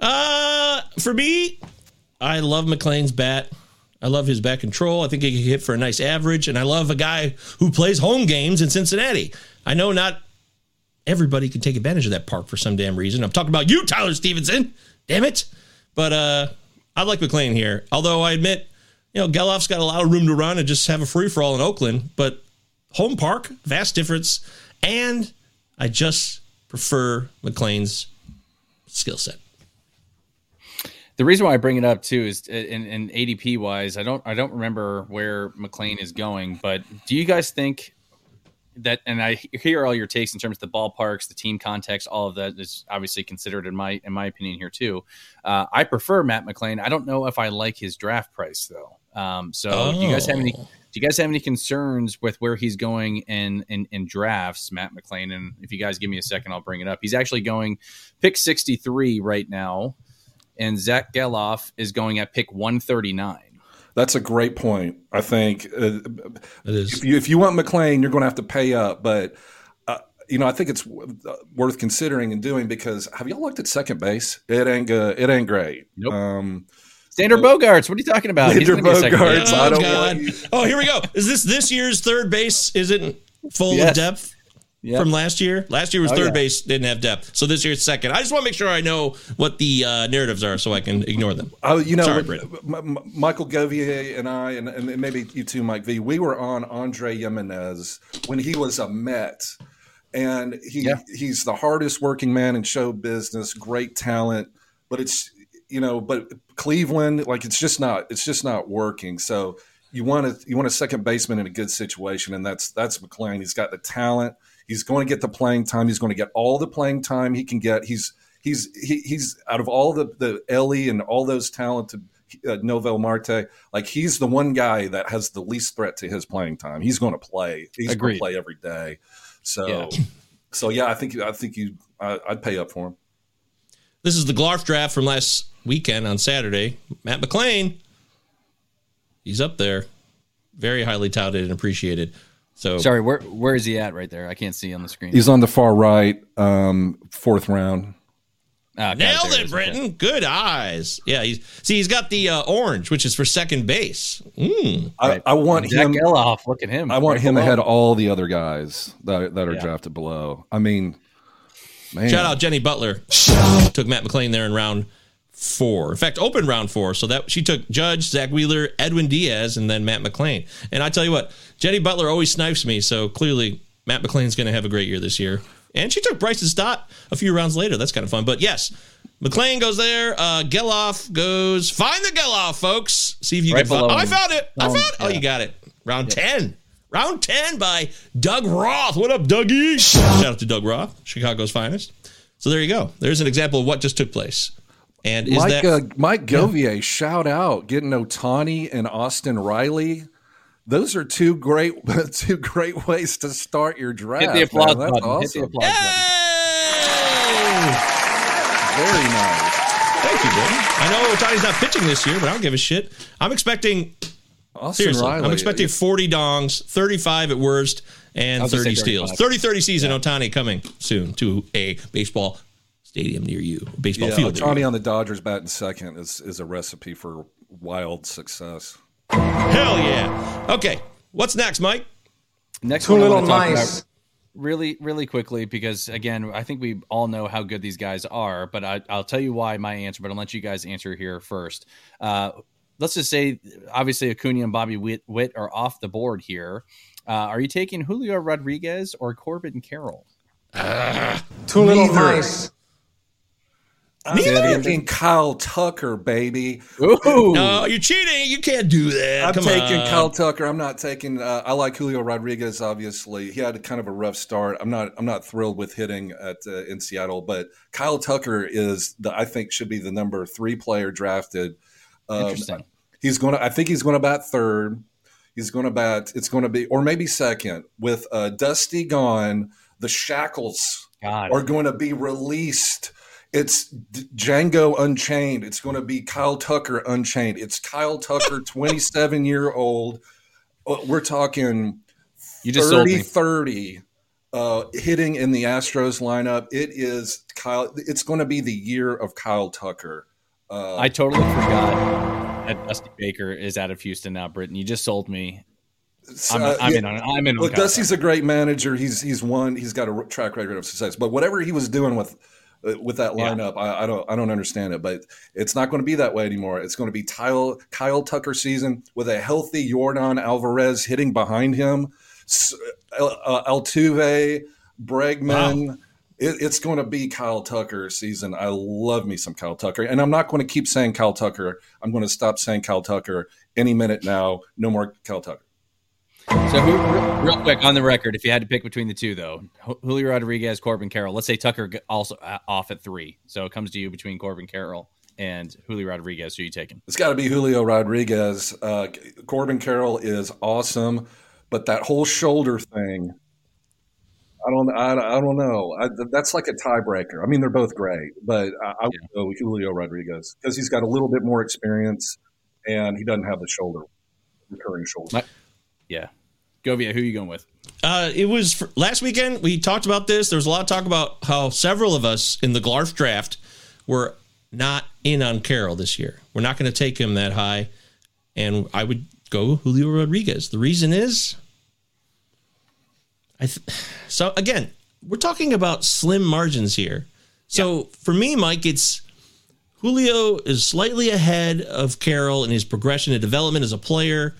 Speaker 5: Uh, for me, I love McLain's bat. I love his bat control. I think he can hit for a nice average, and I love a guy who plays home games in Cincinnati. I know not everybody can take advantage of that park for some damn reason. I'm talking about you, Tyler Stevenson. Damn it! But uh, I like McLain here. Although I admit, you know, Gelof's got a lot of room to run and just have a free for all in Oakland. But home park, vast difference, and I just prefer McLain's skill set.
Speaker 6: The reason why I bring it up too is uh, in, in ADP wise, I don't I don't remember where McLain is going, but do you guys think that? And I hear all your takes in terms of the ballparks, the team context, all of that is obviously considered in my in my opinion here too. Uh, I prefer Matt McLain. I don't know if I like his draft price though. Um, so do you guys have any?
Speaker 5: Oh.
Speaker 6: Do you guys have any concerns with where he's going in, in in drafts, Matt McLain? And if you guys give me a second, I'll bring it up. He's actually going pick sixty three right now and Zach Gelof is going at pick 139.
Speaker 7: That's a great point. I think uh,
Speaker 5: it is.
Speaker 7: If you, if you want McLain, you're going to have to pay up, but. uh, You know, I think it's w- worth considering and doing because have y'all looked at second base? It ain't good. It ain't great.
Speaker 6: Nope.
Speaker 7: Um,
Speaker 6: Xander Bogaerts, what are you talking about? He's
Speaker 7: Xander
Speaker 6: gonna be a second
Speaker 7: Bogaerts,
Speaker 6: base.
Speaker 7: I don't
Speaker 5: God.
Speaker 7: want
Speaker 5: Oh, here we go. Is this this year's third base? Isn't full of depth
Speaker 6: Yep.
Speaker 5: from last year? Last year was
Speaker 6: Oh,
Speaker 5: third
Speaker 6: yeah.
Speaker 5: base, didn't have depth. So this year's second. I just want to make sure I know what the uh, narratives are so I can ignore them.
Speaker 7: Oh, you know,
Speaker 5: Sorry,
Speaker 7: with- M- M- Michael Govier and I, and, and maybe you too, Mike V. We were on Andre Giménez when he was a Met, and he
Speaker 6: Yeah.
Speaker 7: he's the hardest working man in show business. Great talent, but it's you know, but Cleveland, like it's just not it's just not working. So you want to you want a second baseman in a good situation, and that's that's McLain. He's got the talent. He's going to get the playing time. He's going to get all the playing time he can get. He's he's he, he's out of all the the Elly and all those talented uh, Noelvi Marte, like he's the one guy that has the least threat to his playing time. He's going to play. He's going to play every day. So,
Speaker 6: Yeah.
Speaker 7: so yeah, I think I think you I, I'd pay up for him.
Speaker 5: This is the Glarf draft from last weekend on Saturday. Matt McLain, he's up there, very highly touted and appreciated. So
Speaker 6: Sorry, where where is he at right there? I can't see on the screen.
Speaker 7: He's on the far right, um, fourth round.
Speaker 6: Ah, got
Speaker 5: nailed
Speaker 6: it,
Speaker 5: it,
Speaker 6: is.
Speaker 5: Britton. Good eyes. Yeah, he's see he's got the uh, orange, which is for second base. Mm.
Speaker 7: I, I want
Speaker 6: Zach
Speaker 7: him.
Speaker 6: Gelof, look at him.
Speaker 7: I want
Speaker 6: right
Speaker 7: him
Speaker 6: below.
Speaker 7: ahead of all the other guys that, that are
Speaker 6: Yeah.
Speaker 7: drafted below. I mean, man,
Speaker 5: Shout out Jenny Butler. Took Matt McLain there in round four. In fact, open round four. So that she took Judge, Zack Wheeler, Edwin Diaz, and then Matt McLain. And I tell you what, Jenny Butler always snipes me. So clearly, Matt McLain's going to have a great year this year. And she took Bryson Stott a few rounds later. That's kind of fun. But yes, McLain goes there. Uh, Gelof goes. Find the Gelof, folks. See if you
Speaker 6: Right
Speaker 5: can find. Oh, I found it. I found. Oh,
Speaker 6: yeah.
Speaker 5: you got it. Round ten. Round ten by Doug Roth. What up, Dougie? Shout out to Doug Roth, Chicago's finest. So there you go. There's an example of what just took place. And is
Speaker 7: Mike
Speaker 5: that
Speaker 7: uh, Mike Govier, shout out getting Ohtani and Austin Riley. Those are two great two great ways to start your draft.
Speaker 6: Hit the applause
Speaker 7: man. That's
Speaker 6: button. Hit the applause button.
Speaker 7: Very nice.
Speaker 5: Thank you, Bill. I know Ohtani's not pitching this year, but I don't give a shit. I'm expecting
Speaker 7: Austin
Speaker 5: seriously.
Speaker 7: Riley.
Speaker 5: I'm expecting 40 dongs, 35 at worst, and
Speaker 6: I was gonna
Speaker 5: 30 steals.
Speaker 6: 35.
Speaker 5: 30 30 season Ohtani coming soon to a baseball stadium near you, baseball
Speaker 7: yeah,
Speaker 5: field. near Ohtani
Speaker 7: on the Dodgers batting second is is a recipe for wild success.
Speaker 5: Hell yeah. Okay, what's next, Mike?
Speaker 6: Next
Speaker 12: Two
Speaker 6: one
Speaker 12: little
Speaker 6: wanna
Speaker 12: mice.
Speaker 6: about really, really quickly because again, I think we all know how good these guys are. But I, I'll tell you why my answer. But I'll let you guys answer here first. Uh, let's just say, obviously, Acuna and Bobby Witt, Witt are off the board here. Uh, are you taking Julio Rodriguez or Corbin Carroll?
Speaker 12: Two little
Speaker 7: Neither.
Speaker 12: mice.
Speaker 7: I'm taking Kyle Tucker, baby.
Speaker 6: Ooh,
Speaker 5: No, you're cheating. You can't do that.
Speaker 7: I'm
Speaker 5: Come
Speaker 7: taking
Speaker 5: on.
Speaker 7: Kyle Tucker. I'm not taking. Uh, I like Julio Rodriguez. Obviously, he had kind of a rough start. I'm not. I'm not thrilled with hitting at uh, in Seattle, but Kyle Tucker is the. I think should be the number three player drafted. Um,
Speaker 6: Interesting.
Speaker 7: He's going to. I think he's going to bat third. He's going to bat. It's going to be or maybe second with uh, Dusty gone. The shackles
Speaker 6: God.
Speaker 7: are going to be released. It's Django Unchained. It's going to be Kyle Tucker Unchained. It's Kyle Tucker, 27 year old. Uh, We're talking
Speaker 6: You just sold
Speaker 7: 30
Speaker 6: me.
Speaker 7: 30 uh, hitting in the Astros lineup. It is Kyle. It's going to be the year of Kyle Tucker. Uh,
Speaker 6: I totally forgot that Dusty Baker is out of Houston now. Britton, you just sold me. I'm,
Speaker 7: uh,
Speaker 6: I'm
Speaker 7: yeah.
Speaker 6: in on. I'm in.
Speaker 7: Look, Dusty's a great manager. He's he's won. He's got a track record of success. But whatever he was doing with with that
Speaker 6: Yeah.
Speaker 7: lineup, I, I don't I don't understand it. But it's not going to be that way anymore. It's going to be Kyle Kyle Tucker season with a healthy Yordan Alvarez hitting behind him, uh, uh, Altuve, Bregman. It, it's going to be Kyle Tucker season. I love me some Kyle Tucker, and I'm not going to keep saying Kyle Tucker. I'm going to stop saying Kyle Tucker any minute now. No more Kyle Tucker.
Speaker 6: So, who, real, quick on the record, if you had to pick between the two, though, Julio Rodriguez, Corbin Carroll. Let's say Tucker also uh, off at three. So it comes to you between Corbin Carroll and Julio Rodriguez. Who are you taking?
Speaker 7: It's got to be Julio Rodriguez. Uh, Corbin Carroll is awesome, but that whole shoulder thing, I don't, I, I don't know. I, that's like a tiebreaker. I mean, they're both great, but I, I would go with Julio Rodriguez because he's got a little bit more experience and he doesn't have the shoulder, recurring shoulder.
Speaker 6: My- yeah, Govier. Who are you going with?
Speaker 5: Uh, it was for, last weekend. We talked about this. There was a lot of talk about how several of us in the Glarf draft were not in on Carroll this year. We're not going to take him that high, and I would go Julio Rodriguez. The reason is, I th- so again we're talking about slim margins here. So for me, Mike, it's Julio is slightly ahead of Carroll in his progression and development as a player.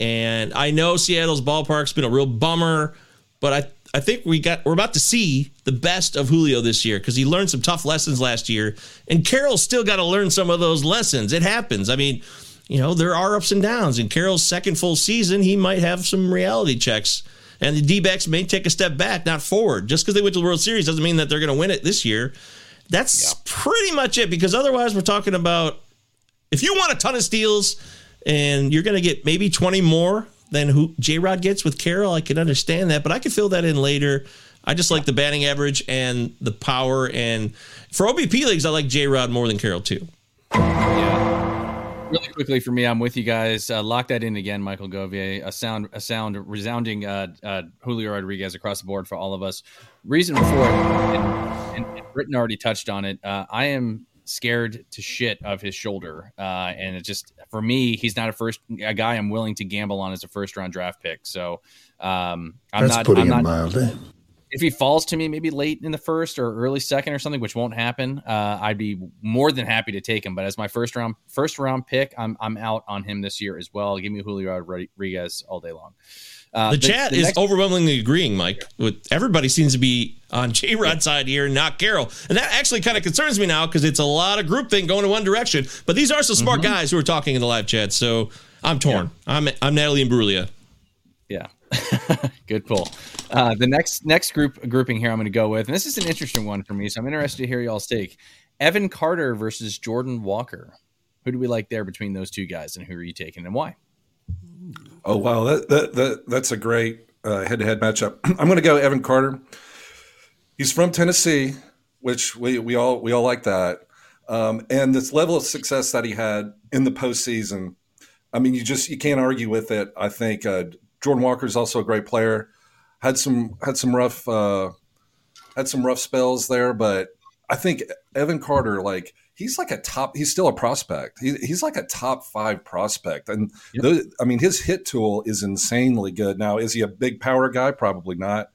Speaker 5: And I know Seattle's ballpark's been a real bummer, but I I think we got we're about to see the best of Julio this year because he learned some tough lessons last year, and Carroll's still got to learn some of those lessons. It happens. I mean, you know, there are ups and downs. In Carroll's second full season, he might have some reality checks. And the D backs may take a step back, not forward. Just because they went to the World Series doesn't mean that they're going to win it this year. That's pretty much it because otherwise we're talking about if you want a ton of steals and you're going to get maybe 20 more than who J Rod gets with Carroll, I can understand that, but I can fill that in later. I just like the batting average and the power. And for OBP leagues, I like J Rod more than Carroll too.
Speaker 6: Really quickly for me, I'm with you guys. Uh, lock that in again, Michael Govier. A sound, a sound, resounding uh, uh, Julio Rodriguez across the board for all of us. Reason for it, and, and, and Britton already touched on it. Uh, I am scared to shit of his shoulder, uh, and it just for me, he's not a first a guy I'm willing to gamble on as a first round draft pick. So um, I'm
Speaker 13: That's
Speaker 6: not.
Speaker 13: putting
Speaker 6: I'm not,
Speaker 13: mildly.
Speaker 6: if he falls to me maybe late in the first or early second or something, which won't happen, uh, I'd be more than happy to take him. But as my first round first round pick, I'm I'm out on him this year as well. Give me Julio Rodriguez all day long. Uh,
Speaker 5: the, chat is
Speaker 6: next-
Speaker 5: overwhelmingly agreeing, Mike. With everybody seems to be on J Rod side here, not Carroll, and that actually kind of concerns me now because it's a lot of group thing going in one direction. But these are some smart
Speaker 6: Mm-hmm.
Speaker 5: guys who are talking in the live chat, so I'm torn. I'm I'm Natalie Imbruglia.
Speaker 6: Yeah, good pull. Uh, the next next group grouping here I'm going to go with, and this is an interesting one for me, so I'm interested to hear y'all's take. Evan Carter versus Jordan Walker. Who do we like there between those two guys, and who are you taking and why?
Speaker 7: Oh wow, that, that, that that's a great uh, head-to-head matchup. I'm going to go Evan Carter. He's from Tennessee, which we, we all we all like that, um, and this level of success that he had in the postseason. I mean, you just you can't argue with it. I think uh, Jordan Walker is also a great player. Had some had some rough uh, had some rough spells there, but I think Evan Carter, like he's like a top. He's still a prospect. He, he's like a top five prospect, and those, I mean, his hit tool is insanely good. Now, is he a big power guy? Probably not,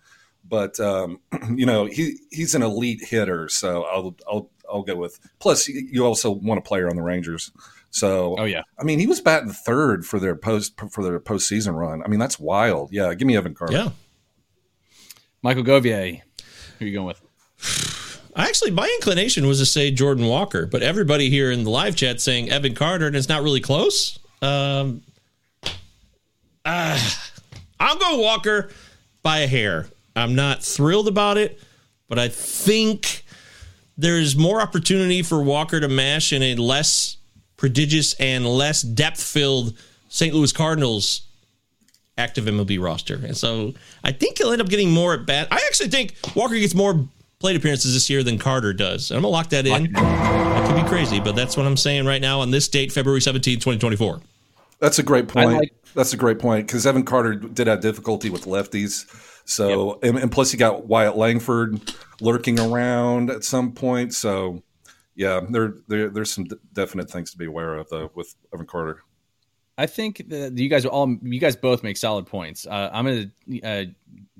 Speaker 7: but um, you know, he he's an elite hitter. So I'll I'll I'll go with. Plus, you also want a player on the Rangers. So,
Speaker 6: oh yeah,
Speaker 7: I mean, he was batting third for their post for their postseason run. I mean, that's wild. Yeah, give me Evan Carter.
Speaker 5: Yeah.
Speaker 6: Michael Govier. Who are you going with?
Speaker 5: Actually, my inclination was to say Jordan Walker, but everybody here in the live chat saying Evan Carter, and it's not really close. Um, uh, I'll go Walker by a hair. I'm not thrilled about it, but I think there's more opportunity for Walker to mash in a less prodigious and less depth filled St. Louis Cardinals active MLB roster. And so I think he'll end up getting more at bat. I actually think Walker gets more plate appearances this year than Carter does. And I'm going to lock that in. That could be crazy, but that's what I'm saying right now on this date, February 17, 2024.
Speaker 7: That's a great point.
Speaker 6: like-
Speaker 7: That's a great point because Evan Carter did have difficulty with lefties. So, and, and plus, he got Wyatt Langford lurking around at some point. So, yeah, there, there there's some d- definite things to be aware of though with Evan Carter.
Speaker 6: I think that you guys are all you guys both make solid points. Uh, I'm going to uh,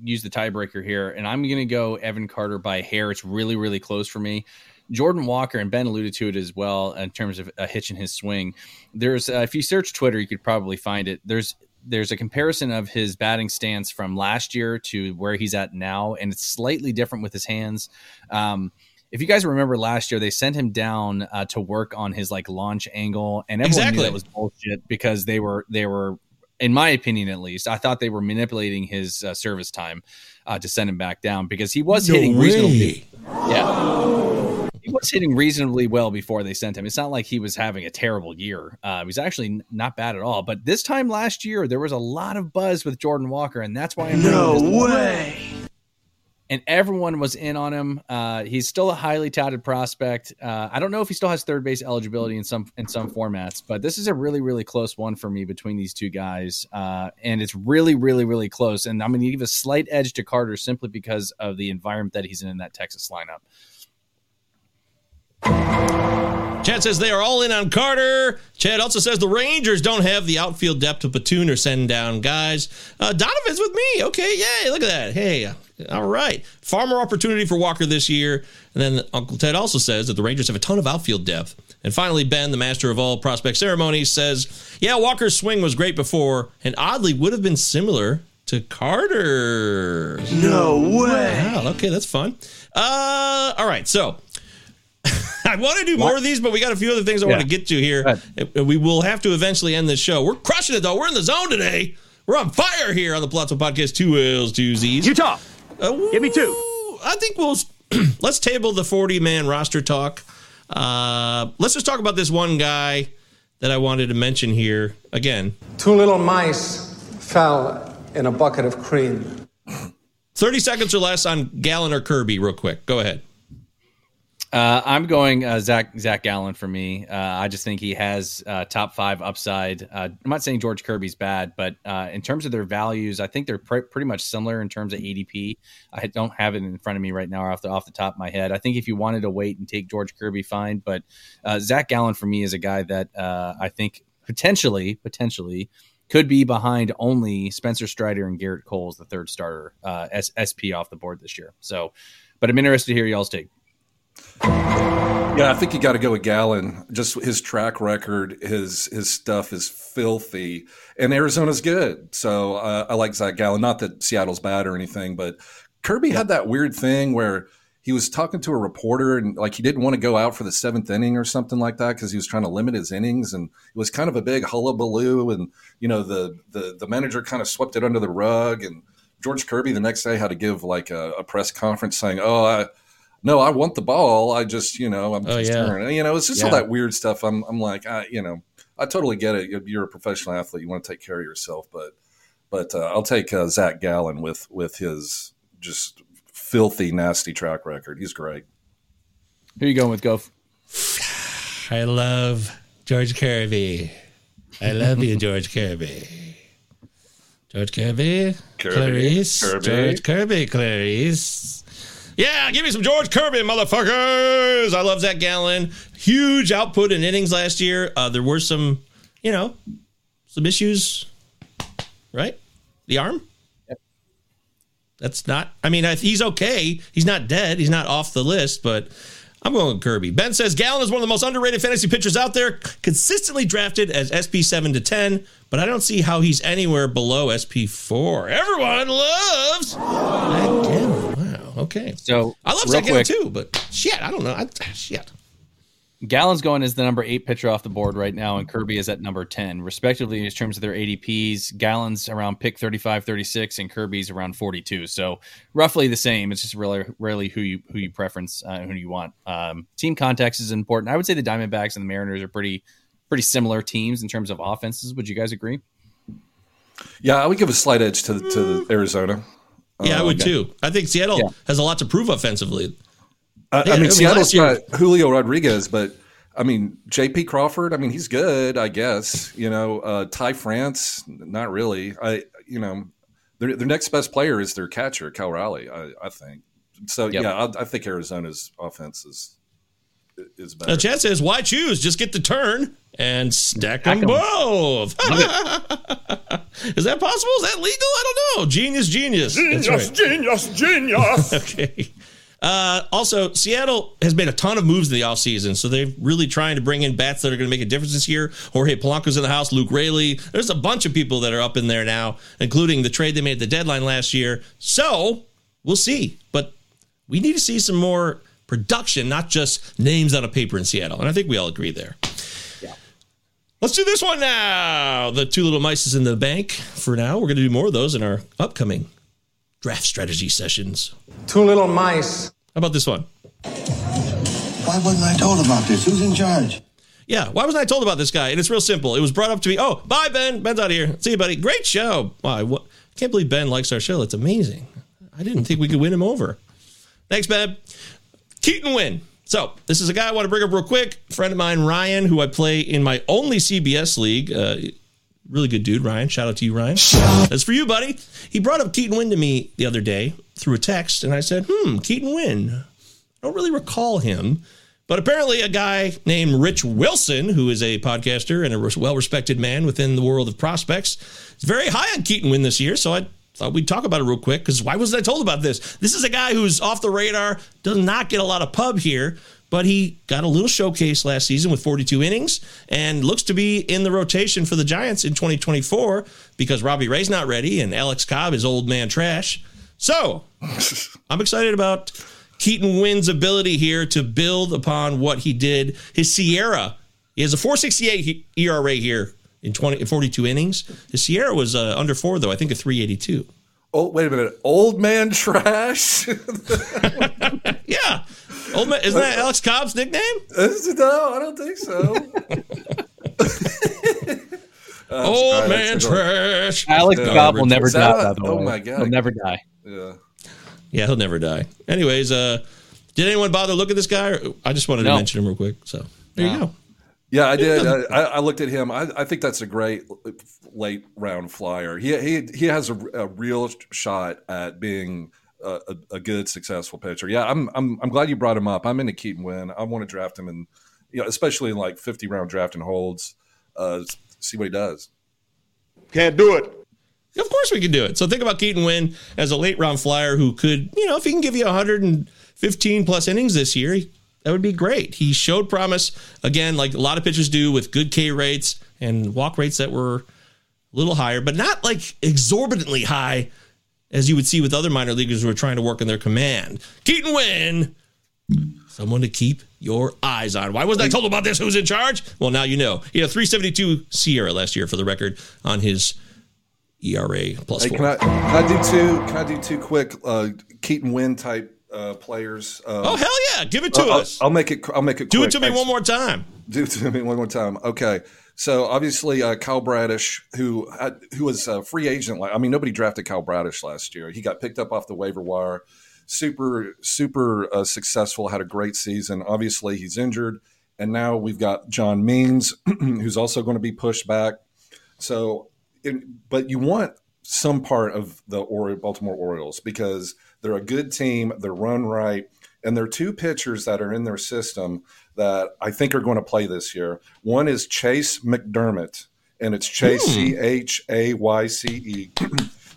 Speaker 6: use the tiebreaker here, and I'm going to go Evan Carter by hair. It's really really close for me. Jordan Walker and Ben alluded to it as well in terms of a hitch in his swing. There's uh, if you search Twitter, you could probably find it. There's there's a comparison of his batting stance from last year to where he's at now, and it's slightly different with his hands. Um, if you guys remember last year, they sent him down uh, to work on his like launch angle, and everyone
Speaker 5: Exactly.
Speaker 6: knew that was bullshit because they were they were, in my opinion at least, I thought they were manipulating his uh, service time uh, to send him back down because he was
Speaker 5: No
Speaker 6: hitting
Speaker 5: way.
Speaker 6: reasonably. Yeah, he was hitting reasonably well before they sent him. It's not like he was having a terrible year. Uh, he was actually not bad at all. But this time last year, there was a lot of buzz with Jordan Walker, and that's why I'm
Speaker 8: No
Speaker 6: bringing this up
Speaker 8: way.
Speaker 6: And everyone was in on him. Uh, he's still a highly touted prospect. Uh, I don't know if he still has third base eligibility in some in some formats, but this is a really really close one for me between these two guys, uh, and it's really really really close. And I'm going to give a slight edge to Carter simply because of the environment that he's in in that Texas lineup.
Speaker 5: Chad says they are all in on Carter. Chad also says the Rangers don't have the outfield depth to platoon or send down guys. Uh, Donovan's with me. Okay, yay, look at that. Hey, all right. Far more opportunity for Walker this year. And then Uncle Ted also says that the Rangers have a ton of outfield depth. And finally, Ben, the master of all prospect ceremonies, says, yeah, Walker's swing was great before and oddly would have been similar to Carter's.
Speaker 8: No way.
Speaker 5: Wow, okay, that's fun. Uh, all right, so I want to do more of these, but we got a few other things I want to get to here. We will have to eventually end this show. We're crushing it though. We're in the zone today. We're on fire here on the Palazzo Podcast. Two L's, two Z's.
Speaker 8: Utah.
Speaker 5: Give
Speaker 8: me two.
Speaker 5: I think we'll let's table the 40 man roster talk. Uh, let's just talk about this one guy that I wanted to mention here. Again,
Speaker 12: Two little mice fell in a bucket of cream.
Speaker 5: 30 seconds or less on Gallen or Kirby, real quick. Go ahead.
Speaker 6: Uh, I'm going uh, Zach Zach Gallen for me. Uh, I just think he has uh, top five upside. Uh, I'm not saying George Kirby's bad, but uh, in terms of their values, I think they're pr- pretty much similar in terms of ADP. I don't have it in front of me right now off the off the top of my head. I think if you wanted to wait and take George Kirby, fine. But Zach Gallen for me is a guy that I think potentially potentially could be behind only Spencer Strider and Gerrit Cole as the third starter SP off the board this year. So, but I'm interested to hear y'all's take.
Speaker 7: Yeah, I think you got to go with Gallen. Just his track record, his his stuff is filthy, and Arizona's good. So uh, I like Zach Gallen. Not that Seattle's bad or anything, but Kirby had that weird thing where he was talking to a reporter and like he didn't want to go out for the seventh inning or something like that because he was trying to limit his innings and it was kind of a big hullabaloo and you know the the the manager kind of swept it under the rug and George Kirby the next day had to give like a, a press conference saying, "Oh, I." No, I want the ball. I just, you know, I'm
Speaker 5: Oh,
Speaker 7: just
Speaker 5: yeah.
Speaker 7: turning. You know, it's just all that weird stuff. I'm, I'm like, I, you know, I totally get it. You're- You're a professional athlete. You want to take care of yourself, but, but uh, I'll take uh, Zach Gallen with with his just filthy, nasty track record. He's great.
Speaker 6: Who are you going with, Gof?
Speaker 5: I love George Kirby. I love you, George Kirby. George Kirby,
Speaker 7: Kirby,
Speaker 5: Clarice,
Speaker 7: Kirby.
Speaker 5: George Kirby, Clarice. Yeah, give me some George Kirby, motherfuckers. I love Zach Gallen. Huge output in innings last year. Uh, there were some, you know, some issues, right? The arm. That's not. I mean, I, he's okay. He's not dead. He's not off the list, but I'm going with Kirby. Ben says Gallen is one of the most underrated fantasy pitchers out there, consistently drafted as SP seven to ten, but I don't see how he's anywhere below SP four. Everyone loves Zach Gallen. Wow. Okay.
Speaker 6: So
Speaker 5: I love
Speaker 6: real
Speaker 5: Zach Gallen too, but shit, I don't know. I, shit.
Speaker 6: Gallen's going as the number eight pitcher off the board right now, and Kirby is at number 10, respectively, in terms of their ADPs. Gallen's around pick 35, 36, and Kirby's around 42. So roughly the same. It's just really, really who you who you preference, uh, who you want. Um, team context is important. I would say the Diamondbacks and the Mariners are pretty pretty similar teams in terms of offenses. Would you guys agree?
Speaker 7: Yeah, I would give a slight edge to to Arizona.
Speaker 5: Yeah, I
Speaker 7: Uh,
Speaker 5: would too. I think Seattle
Speaker 7: Yeah.
Speaker 5: has a lot to prove offensively.
Speaker 7: I,
Speaker 5: Yeah,
Speaker 7: I mean,
Speaker 5: last
Speaker 7: Seattle's
Speaker 5: year-
Speaker 7: got Julio Rodriguez, but I mean, J.P. Crawford. I mean, he's good, I guess. You know, uh, Ty France, not really. I, you know, their, their next best player is their catcher, Cal Raleigh. I, I think. So
Speaker 6: Yep.
Speaker 7: yeah, I, I think Arizona's offense is is better.
Speaker 5: Uh, Chad says, "Why choose? Just get the turn and stack
Speaker 6: them
Speaker 5: them
Speaker 6: 'em.
Speaker 5: both." Is that possible? Is that legal? I don't know. Genius, genius. That's right.
Speaker 8: genius, genius.
Speaker 5: okay. Uh, also, Seattle has made a ton of moves in the offseason, so they're really trying to bring in bats that are going to make a difference this year. Jorge Polanco's in the house, Luke Raley. There's a bunch of people that are up in there now, including the trade they made at the deadline last year. So we'll see. But we need to see some more production, not just names on a paper in Seattle. And I think we all agree there. Let's do this one now. The two little mice is in the bank for now. We're going to do more of those in our upcoming draft strategy sessions.
Speaker 12: Two little mice.
Speaker 5: How about this one?
Speaker 13: Why wasn't I told about this? Who's in charge?
Speaker 5: Yeah, why wasn't I told about this guy? And it's real simple. It was brought up to me. Oh, bye, Ben. Ben's out of here. See you, buddy. Great show. Wow, I can't believe Ben likes our show. It's amazing. I didn't think we could win him over. Thanks, Ben. Keaton Winn. So this is a guy I want to bring up real quick. friend of mine, Ryan, who I play in my only CBS league. Uh, really good dude, Ryan. Shout out to you, Ryan. That's for you, buddy. He brought up Keaton Winn to me the other day through a text, and I said, "Hmm, Keaton Winn. I don't really recall him." But apparently, a guy named Rich Wilson, who is a podcaster and a well respected man within the world of prospects, is very high on Keaton Winn this year. So I thought we'd talk about it real quick because why wasn't I told about this? This is a guy who's off the radar, does not get a lot of pub here, but he got a little showcase last season with 42 innings and looks to be in the rotation for the Giants in 2024 because Robbie Ray's not ready and Alex Cobb is old man trash. So I'm excited about Keaton Winn's ability here to build upon what he did. His SIERA, he has a 468 ERA here in 20 42 innings. The SIERA was uh, under four though. I think a 382.
Speaker 7: Oh, wait a minute. Old man trash?
Speaker 5: Yeah, old man. Isn't that Alex Cobb's nickname?
Speaker 7: no, I don't think so.
Speaker 5: Old
Speaker 7: right,
Speaker 5: man trash.
Speaker 6: Alex
Speaker 5: Yeah.
Speaker 6: Cobb will never die. By the
Speaker 7: oh
Speaker 6: way.
Speaker 7: my God.
Speaker 6: he'll never die.
Speaker 7: Yeah.
Speaker 5: Yeah, he'll never die. Anyways, uh, did anyone bother look at this guy? I just wanted to mention him real quick. So there you go.
Speaker 7: Yeah, I did. I, I I looked at him. I, I think that's a great late round flyer. He he he has a, a real shot at being a, a, a good, successful pitcher. Yeah, I'm I'm I'm glad you brought him up. I'm into Keaton Winn. I want to draft him, and you know, especially in like 50 round draft and holds. Uh, see what he does.
Speaker 10: Can't do it.
Speaker 5: Of course we can do it. So think about Keaton Winn as a late round flyer who could, you know, if he can give you 115 plus innings this year, that would be great. He showed promise again, like a lot of pitchers do, with good K rates and walk rates that were a little higher, but not like exorbitantly high as you would see with other minor leaguers who are trying to work on their command. Keaton Winn, someone to keep your eyes on. Why wasn't I told about this? Who's in charge? Well, now you know. He had 372 SIERA last year for the record on his ERA plus
Speaker 7: Hey,
Speaker 5: four.
Speaker 7: can I can I do two? Can I do two quick uh, Keaton Winn type uh, players? Uh,
Speaker 5: Oh hell yeah! Give it to
Speaker 7: I'll,
Speaker 5: us.
Speaker 7: I'll make it. I'll make it.
Speaker 5: Do
Speaker 7: quick.
Speaker 5: it to me one more time.
Speaker 7: Do it to me one more time. Okay. So obviously, uh, Kyle Bradish, who who was a free agent, like I mean, nobody drafted Kyle Bradish last year. He got picked up off the waiver wire. Super, super uh, successful. Had a great season. Obviously, he's injured, and now we've got John Means, who's also going to be pushed back. So, in, but you want some part of the Baltimore Orioles because they're a good team. They're run right, and there are two pitchers that are in their system that I think are going to play this year. One is Chayce McDermott, and it's Chayce hmm. C H A Y C E.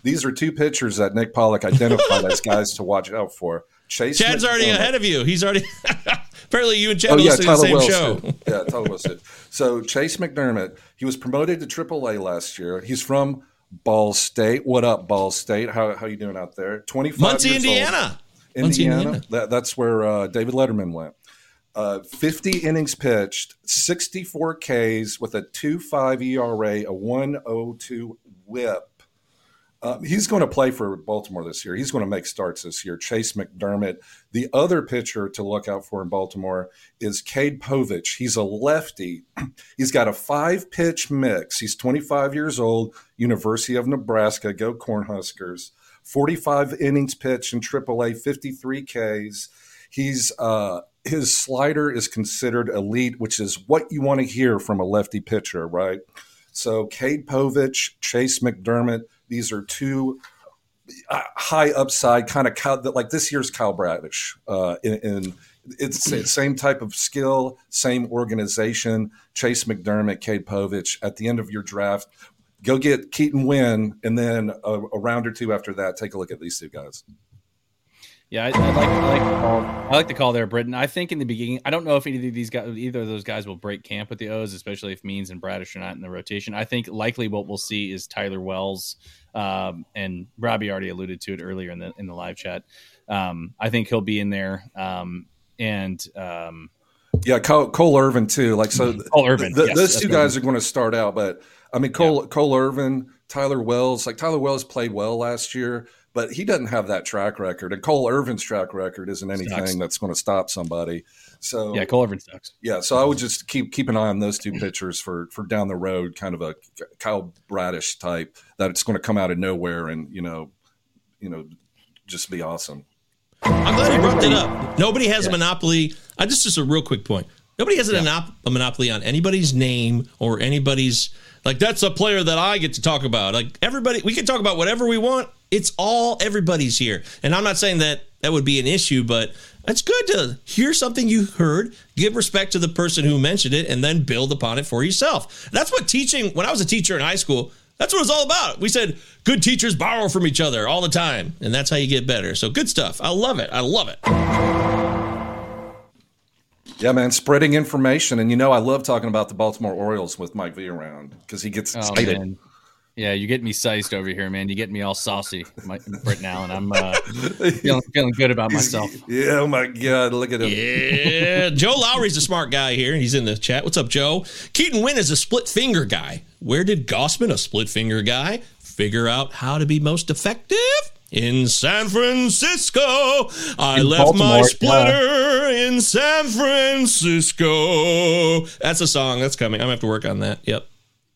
Speaker 7: These are two pitchers that Nick Pollack identified as guys to watch out for. Chayce
Speaker 5: Chad's already ahead of you. He's already. Apparently, you and Chad
Speaker 7: Oh
Speaker 5: are
Speaker 7: yeah,
Speaker 5: the same
Speaker 7: Wells.
Speaker 5: show.
Speaker 7: Yeah, Tyler did. So Chayce McDermott, he was promoted to AAA last year. He's from Ball State. What up, Ball State? How how you doing out there? Twenty five.
Speaker 5: Muncie, Indiana.
Speaker 7: Indiana.
Speaker 5: Indiana.
Speaker 7: That, that's where uh, David Letterman went. Uh, 50 innings pitched, 64 Ks with a 2.5 ERA, a 102 WHIP. Um, he's going to play for Baltimore this year. He's going to make starts this year. Chayce McDermott. The other pitcher to look out for in Baltimore is Cade Povich. He's a lefty. He's got a five pitch mix. He's 25 years old, University of Nebraska. Go Cornhuskers. 45 innings pitched in AAA, 53 Ks. He's uh, his slider is considered elite, which is what you want to hear from a lefty pitcher, right? So Cade Povich, Chayce McDermott, these are two uh, high upside kind of Kyle, like this year's Kyle Bradish. Uh, in, in it's the same type of skill, same organization. Chayce McDermott, Cade Povich. At the end of your draft, go get Keaton Winn, and then a, a round or two after that, take a look at these two guys.
Speaker 6: Yeah, I, I like I like the call. I like the call there, Britton. I think in the beginning, I don't know if either of these guys, either of those guys, will break camp with the O's, especially if Means and Bradish are not in the rotation. I think likely what we'll see is Tyler Wells, um, and Robbie already alluded to it earlier in the in the live chat. Um, I think he'll be in there, um, and um,
Speaker 7: Yeah, Cole, Cole Irvin too. Like so,
Speaker 6: Cole Irvin, yes,
Speaker 7: those two guys
Speaker 6: I
Speaker 7: are going to start out. But I mean, Cole Cole Irvin, Tyler Wells. Like Tyler Wells played well last year, but he doesn't have that track record. And Cole Irvin's track record isn't anything
Speaker 6: Sucks.
Speaker 7: that's going to stop somebody. So
Speaker 6: yeah, Cole Irvin sucks.
Speaker 7: yeah, so I would just keep keep an eye on those two pitchers for for down the road, kind of a Kyle Bradish type that it's going to come out of nowhere and you know, you know, just be awesome.
Speaker 5: I'm glad you brought that up. Nobody has a monopoly. I just just a real quick point. Nobody has a, monop- a monopoly on anybody's name or anybody's like that's a player that I get to talk about. Like everybody, we can talk about whatever we want. It's all everybody's here, and I'm not saying that that would be an issue, but it's good to hear something you heard, give respect to the person who mentioned it, and then build upon it for yourself. That's what teaching. When I was a teacher in high school, that's what it was all about. We said good teachers borrow from each other all the time, and that's how you get better. So good stuff. I love it. I love it.
Speaker 7: Yeah, man, spreading information, and you know I love talking about the Baltimore Orioles with Mike V around because he gets
Speaker 6: Oh,
Speaker 7: excited.
Speaker 6: man. Yeah, you get me sized over here, man. You get me all saucy, my, now, and I'm uh, feeling, feeling good about myself.
Speaker 7: Yeah, oh my God, look at him.
Speaker 5: Yeah, Joe Lowry's a smart guy here. He's in the chat. What's up, Joe? Keaton Winn is a split finger guy. Where did Gausman, a split finger guy, figure out how to be most effective? In San Francisco. I
Speaker 6: In
Speaker 5: left my
Speaker 6: Baltimore,
Speaker 5: splitter in San Francisco. That's a song that's coming. I'm gonna have to work on that. Yep.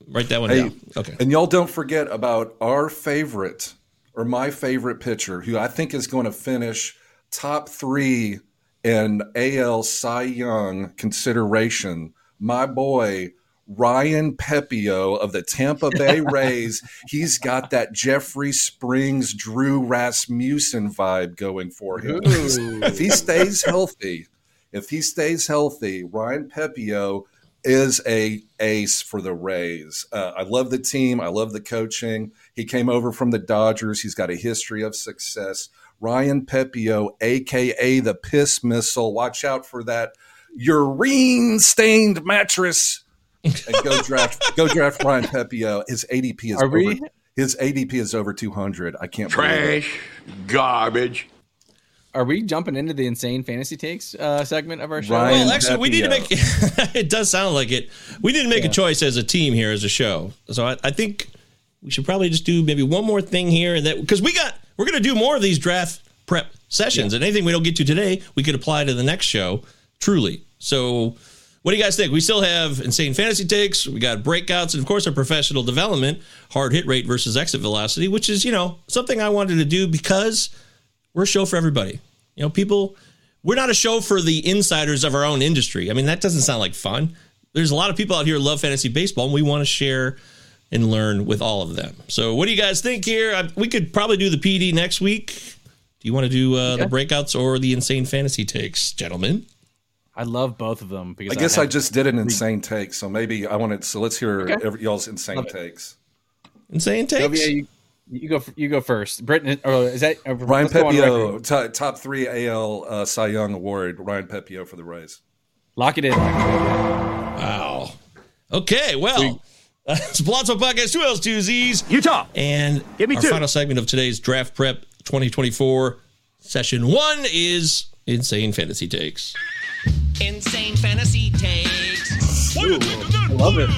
Speaker 5: Write that one
Speaker 7: Hey,
Speaker 5: down. Okay.
Speaker 7: And y'all don't forget about our favorite or my favorite pitcher, who I think is going to finish top three in AL Cy Young consideration. My boy Ryan Pepiot of the Tampa Bay Rays. He's got that Jeffrey Springs, Drew Rasmussen vibe going for him.
Speaker 6: Ooh.
Speaker 7: if he stays healthy, if he stays healthy, Ryan Pepiot is a ace for the Rays. Uh, I love the team. I love the coaching. He came over from the Dodgers. He's got a history of success. Ryan Pepiot, aka the piss missile. Watch out for that urine stained mattress. And go draft. go draft Ryan Pepiot. His ADP is
Speaker 6: Are
Speaker 7: over.
Speaker 6: we-
Speaker 7: His ADP is over two hundred. I can't believe.
Speaker 10: Trash, garbage.
Speaker 6: Are we jumping into the insane fantasy takes uh, segment of our show?
Speaker 7: Ryan
Speaker 5: Well, actually, we need to make. It does sound like it. We need to make a choice as a team here as a show. So I, I think we should probably just do maybe one more thing here, and that because we got we're going to do more of these draft prep sessions, and anything we don't get to today, we could apply to the next show. Truly. So, what do you guys think? We still have insane fantasy takes. We got breakouts, and of course, our professional development, hard hit rate versus exit velocity, which is you know something I wanted to do because we're a show for everybody. You know, people, we're not a show for the insiders of our own industry. I mean, that doesn't sound like fun. There's a lot of people out here who love fantasy baseball, and we want to share and learn with all of them. So, what do you guys think here? I, we could probably do the PD next week. Do you want to do uh, the breakouts or the insane fantasy takes, gentlemen?
Speaker 6: I love both of them because
Speaker 7: I guess I
Speaker 6: have-
Speaker 7: just did an insane take, so maybe I wanted. So let's hear
Speaker 6: Okay.
Speaker 7: every, y'all's insane
Speaker 6: Love it.
Speaker 7: takes.
Speaker 5: Insane takes.
Speaker 6: Sylvia, you, you go. You go first. Britton, or is that uh,
Speaker 7: Ryan
Speaker 6: let's go on
Speaker 7: Pepiot,
Speaker 6: record.
Speaker 7: top three AL uh, Cy Young award. Ryan Pepiot for the Rays.
Speaker 6: Lock it in.
Speaker 5: Wow. Okay, well, it's Palazzo Podcast, two L's, two Z's.
Speaker 10: Utah.
Speaker 5: And
Speaker 10: Give me
Speaker 5: our
Speaker 10: two.
Speaker 5: final segment of today's Draft Prep 2024 session one is Insane Fantasy Takes.
Speaker 3: Insane fantasy takes.
Speaker 10: Why you taking that
Speaker 6: love it.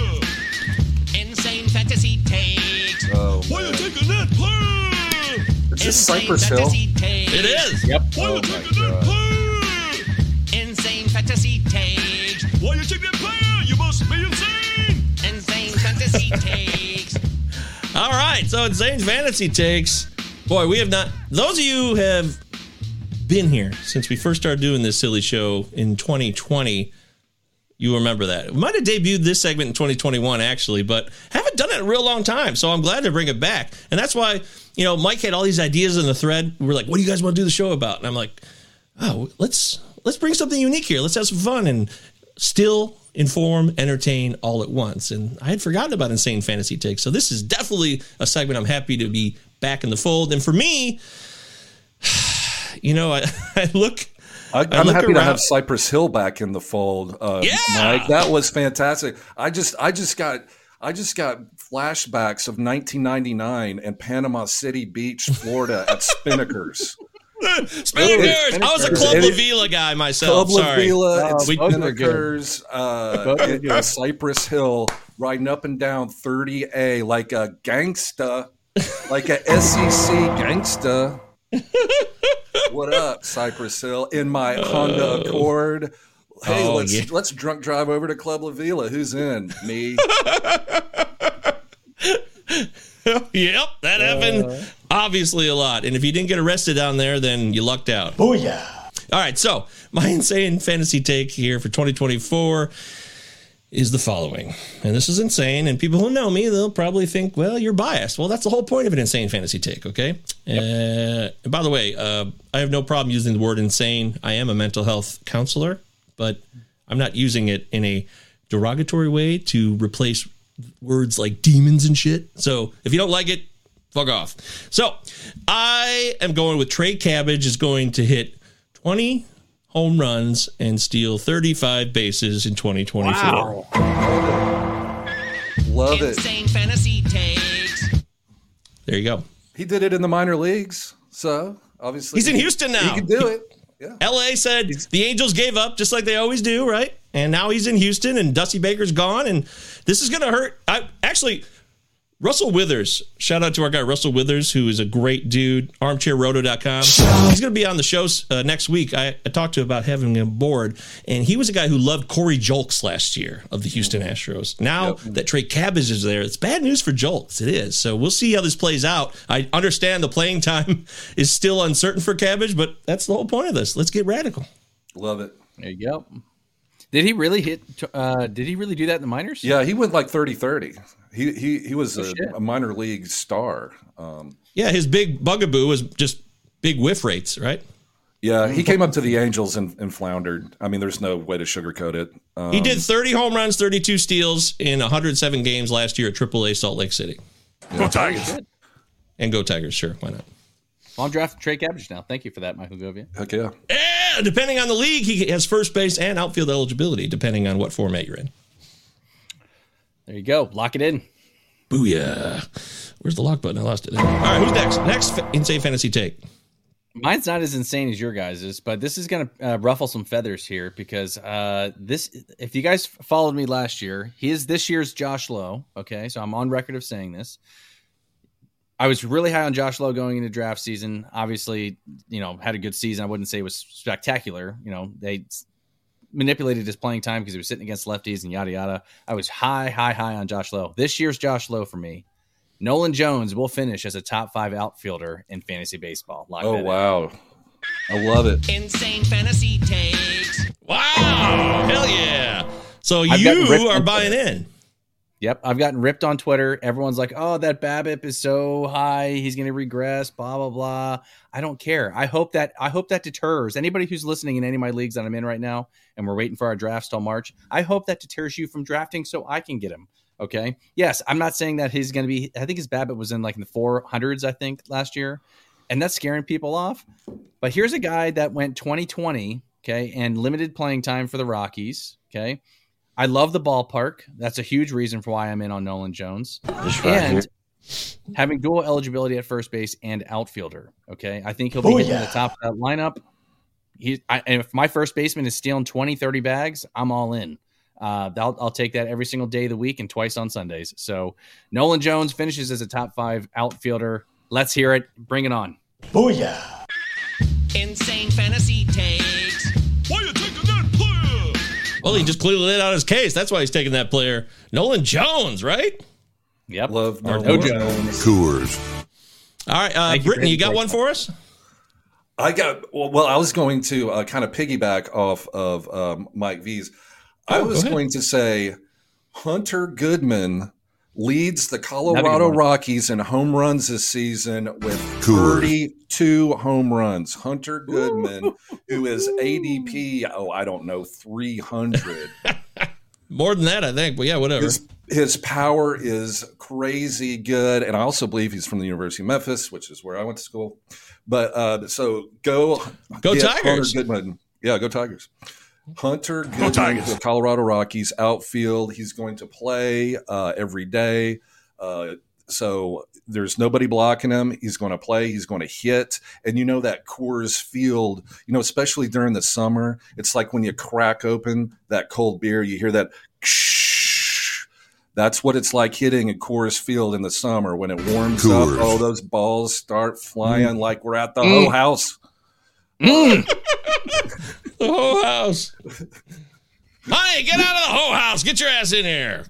Speaker 3: Insane fantasy takes.
Speaker 7: Oh,
Speaker 10: Why you taking that player?
Speaker 7: is this Cypress Hill?
Speaker 3: takes.
Speaker 5: It is.
Speaker 6: Yep.
Speaker 10: Why
Speaker 7: Oh
Speaker 10: you
Speaker 7: my
Speaker 10: taking that player?
Speaker 3: Insane fantasy takes.
Speaker 10: Why you taking that player? You must be insane.
Speaker 3: Insane fantasy takes.
Speaker 5: All right, so Insane Fantasy Takes. Boy, we have not, those of you who have been here since we first started doing this silly show in 2020. You remember that. We might have debuted this segment in 2021, actually, but haven't done it in a real long time. So I'm glad to bring it back. And that's why, you know, Mike had all these ideas in the thread. We were like, what do you guys want to do the show about? And I'm like, oh, let's let's bring something unique here. Let's have some fun and still inform, entertain all at once. And I had forgotten about Insane Fantasy Takes. So this is definitely a segment I'm happy to be back in the fold. And for me, you know, I, I look
Speaker 7: I,
Speaker 5: I
Speaker 7: I'm
Speaker 5: look
Speaker 7: happy to have Cypress Hill back in the fold. Uh,
Speaker 5: Yeah!
Speaker 7: Mike, that was fantastic. I just, I just got, I just got flashbacks of 1999 and Panama City Beach, Florida, at Spinnakers.
Speaker 5: Spinnakers. I was a Club La
Speaker 7: it-
Speaker 5: Vela guy myself.
Speaker 7: Club La
Speaker 5: Sorry.
Speaker 7: Vela and
Speaker 5: We-
Speaker 6: both are good.
Speaker 7: Spinnakers, uh,
Speaker 6: Both are
Speaker 7: and-
Speaker 6: good.
Speaker 7: and Cypress Hill, riding up and down 30A like a gangsta, like a SEC gangsta. What up, Cypress Hill? In my Honda oh. Accord. Hey,
Speaker 5: Oh,
Speaker 7: let's
Speaker 5: yeah.
Speaker 7: let's drunk drive over to Club La Vela. Who's in? Me.
Speaker 5: yep, that happened obviously a lot. And if you didn't get arrested down there, then you lucked out.
Speaker 2: Booyah.
Speaker 5: All right, so my insane fantasy take here for 2024 is the following. And this is insane. And people who know me, they'll probably think, well, you're biased. Well, that's the whole point of an insane fantasy take, okay? Uh, by the way, uh, I have no problem using the word insane. I am a mental health counselor, but I'm not using it in a derogatory way to replace words like demons and shit. So if you don't like it, fuck off. So I am going with Trey Cabbage is going to hit 20 home runs and steal 35 bases in 2024.
Speaker 7: Love it.
Speaker 3: Insane fantasy takes.
Speaker 5: There you go.
Speaker 7: He did it in the minor leagues, so obviously
Speaker 5: He's in Houston now.
Speaker 7: He can do it. Yeah.
Speaker 5: LA said the Angels gave up just like they always do, right? And now he's in Houston and Dusty Baker's gone and this is going to hurt. I actually Russell Withers, shout out to our guy Russell Withers, who is a great dude. ArmchairRoto.com. He's going to be on the show uh, next week. I, I talked to him about having him aboard, and he was a guy who loved Corey Julks last year of the Houston Astros. Now that Trey Cabbage is there, it's bad news for Julks. It is. So we'll see how this plays out. I understand the playing time is still uncertain for Cabbage, but that's the whole point of this. Let's get radical.
Speaker 7: Love it.
Speaker 6: There you go. Did he really hit? Uh, did he really do that in the minors?
Speaker 7: Yeah, he went like 30-30. He he he was
Speaker 6: Oh,
Speaker 7: a, a minor league star. Um,
Speaker 5: Yeah, his big bugaboo was just big whiff rates, right?
Speaker 7: yeah, he came up to the Angels and, and floundered. I mean, there's no way to sugarcoat it. Um,
Speaker 5: He did 30 home runs, 32 steals in 107 games last year at AAA Salt Lake City.
Speaker 10: Go Tigers.
Speaker 5: And go Tigers, sure. Why not?
Speaker 6: Well, I'm drafting Trey Cabbage now. Thank you for that, Michael Govier.
Speaker 7: Heck yeah.
Speaker 5: Yeah, depending on the league, he has first base and outfield eligibility, depending on what format you're in.
Speaker 6: There you go. Lock it in.
Speaker 5: Booyah. Where's the lock button? I lost it. All right, who's next? Next fa- insane fantasy take.
Speaker 6: Mine's not as insane as your guys's, but this is going to uh, ruffle some feathers here because uh, this, if you guys followed me last year, he is this year's Josh Lowe. Okay, so I'm on record of saying this. I was really high on Josh Lowe going into draft season. Obviously, you know, had a good season. I wouldn't say it was spectacular. You know, they manipulated his playing time because he was sitting against lefties and yada yada. I was high, high, high on Josh Lowe. This year's Josh Lowe for me. Nolan Jones will finish as a top five outfielder in fantasy baseball. Lock
Speaker 7: Oh
Speaker 6: that in.
Speaker 7: wow, I love it.
Speaker 10: Insane fantasy takes.
Speaker 5: Wow. Hell yeah. So
Speaker 6: I've ripped
Speaker 5: you are buying in.
Speaker 6: Yep, I've gotten ripped on Twitter. Everyone's like, "Oh, that BABIP is so high, he's going to regress." Blah blah blah. I don't care. I hope that I hope that deters anybody who's listening in any of my leagues that I'm in right now, and we're waiting for our drafts till March. I hope that deters you from drafting so I can get him. Okay. Yes, I'm not saying that he's going to be. I think his BABIP was in like in the 400s. I think last year, and that's scaring people off. But here's a guy that went 2020. Okay, and limited playing time for the Rockies. Okay. I love the ballpark. That's a huge reason for why I'm in on Nolan Jones.
Speaker 14: right
Speaker 6: and having dual eligibility at first base and outfielder. Okay. I think he'll oh, be
Speaker 14: Oh,
Speaker 6: hitting
Speaker 14: yeah.
Speaker 6: the top of that lineup. He, I, if my first baseman is stealing 20, 30 bags, I'm all in. Uh, I'll, I'll take that every single day of the week and twice on Sundays. So Nolan Jones finishes as a top five outfielder. Let's hear it. Bring it on.
Speaker 14: Booyah.
Speaker 10: Insane fantasy takes. Why you taking that player?
Speaker 5: Well, he just clearly laid out his case. That's why he's taking that player. Nolan Jones, right?
Speaker 6: Yep.
Speaker 7: Love
Speaker 5: Or
Speaker 7: Nolan
Speaker 5: no
Speaker 7: Jones.
Speaker 1: Coors.
Speaker 5: All right, uh,
Speaker 7: Thank you
Speaker 5: Brittany, you got
Speaker 7: the
Speaker 5: one for us?
Speaker 7: I got well. well I was going to uh, kind of piggyback off of um, Mike V's. I
Speaker 5: Oh, go
Speaker 7: was
Speaker 5: ahead.
Speaker 7: going to say Hunter Goodman leads the Colorado. Rockies in home runs this season with
Speaker 1: Coors.
Speaker 7: 32 home runs. Hunter Goodman, who is ADP, oh, I don't know, 300.
Speaker 5: More than that, I think. But yeah, whatever.
Speaker 7: His, his power is crazy good, and I also believe he's from the University of Memphis, which is where I went to school. But uh, so go,
Speaker 5: Go
Speaker 7: get
Speaker 5: Tigers.
Speaker 7: Goodman, yeah, go Tigers. Hunter
Speaker 10: Go Tigers.
Speaker 7: the Colorado Rockies outfield. He's going to play uh, every day. Uh, so there's nobody blocking him. He's going to play. He's going to hit. And you know that Coors Field, you know, especially during the summer, it's like when you crack open that cold beer, you hear that. That's what it's like hitting at Coors Field in the summer when it warms
Speaker 1: Coors.
Speaker 7: up. Oh, those balls start flying
Speaker 6: Mm.
Speaker 7: like we're at the whole house.
Speaker 5: The whole house. Hi, get out of the whole house. Get your ass in here.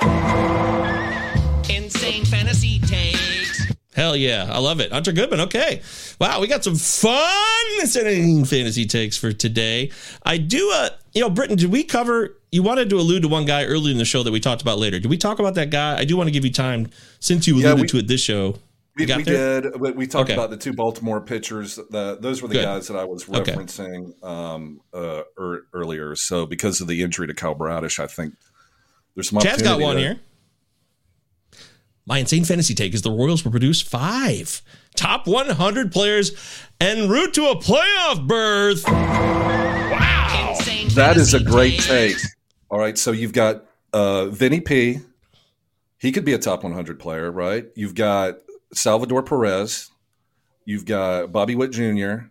Speaker 10: Insane fantasy takes.
Speaker 5: Hell yeah. I love it. Hunter Goodman. Okay. Wow. We got some fun fantasy takes for today. I do, uh, you know, Britton, did we cover, you wanted to allude to one guy earlier in the show that we talked about later. Did we talk about that guy? I do want to give you time since you
Speaker 7: Yeah,
Speaker 5: alluded
Speaker 7: we-
Speaker 5: to it this show.
Speaker 7: We,
Speaker 5: got
Speaker 7: we did. We, we talked
Speaker 5: Okay.
Speaker 7: about the two Baltimore pitchers. The, those were the
Speaker 5: Good.
Speaker 7: guys that I was
Speaker 5: Okay.
Speaker 7: referencing um, uh, er, earlier. So because of the injury to Kyle Bradish, I think there's some.
Speaker 5: Chad's got one
Speaker 7: there.
Speaker 5: here. My insane fantasy take is the Royals will produce five top 100 players en route to a playoff berth. Wow.
Speaker 7: That is a great take. All right, so you've got uh, Vinny P. He could be a top 100 player, right? You've got Salvador Perez. You've got Bobby Witt Jr.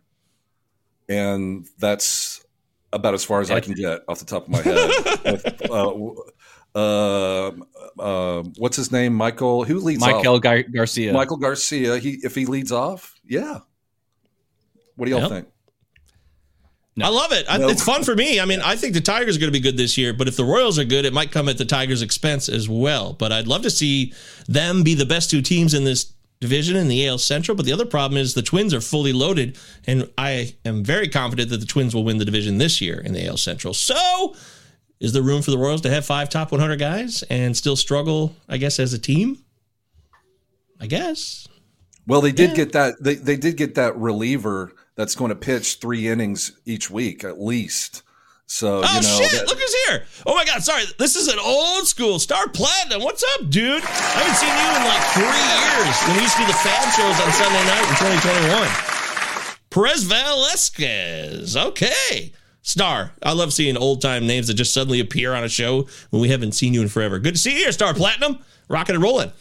Speaker 7: And that's about as far as I can get off the top of my head. With, uh, uh, uh, what's his name? Michael. Who leads
Speaker 6: Michael
Speaker 7: off?
Speaker 6: Gar- Garcia.
Speaker 7: Maikel Garcia. He if he leads off, yeah. What do y'all
Speaker 5: Yep.
Speaker 7: think?
Speaker 5: I love it. I, It's fun for me. I mean, I think the Tigers are going to be good this year, but if the Royals are good, it might come at the Tigers' expense as well. But I'd love to see them be the best two teams in this division in the AL Central. But the other problem is the Twins are fully loaded, and I am very confident that the Twins will win the division this year in the AL Central. So, is there room for the Royals to have five top 100 guys and still struggle, I guess, as a team? I guess.
Speaker 7: Well, they did
Speaker 5: Yeah.
Speaker 7: get that. They, they did get that reliever that's going to pitch three innings each week at least. So
Speaker 5: Oh
Speaker 7: you know,
Speaker 5: shit!
Speaker 7: that-
Speaker 5: Look who's here! Oh my god! Sorry, this is an old school Star Platinum. What's up, dude? I haven't seen you in like three years. When we used to do the Fab shows on Sunday night in 2021. Perez Velasquez. Okay, Star. I love seeing old time names that just suddenly appear on a show when we haven't seen you in forever. Good to see you here, Star Platinum. Rocking and rolling.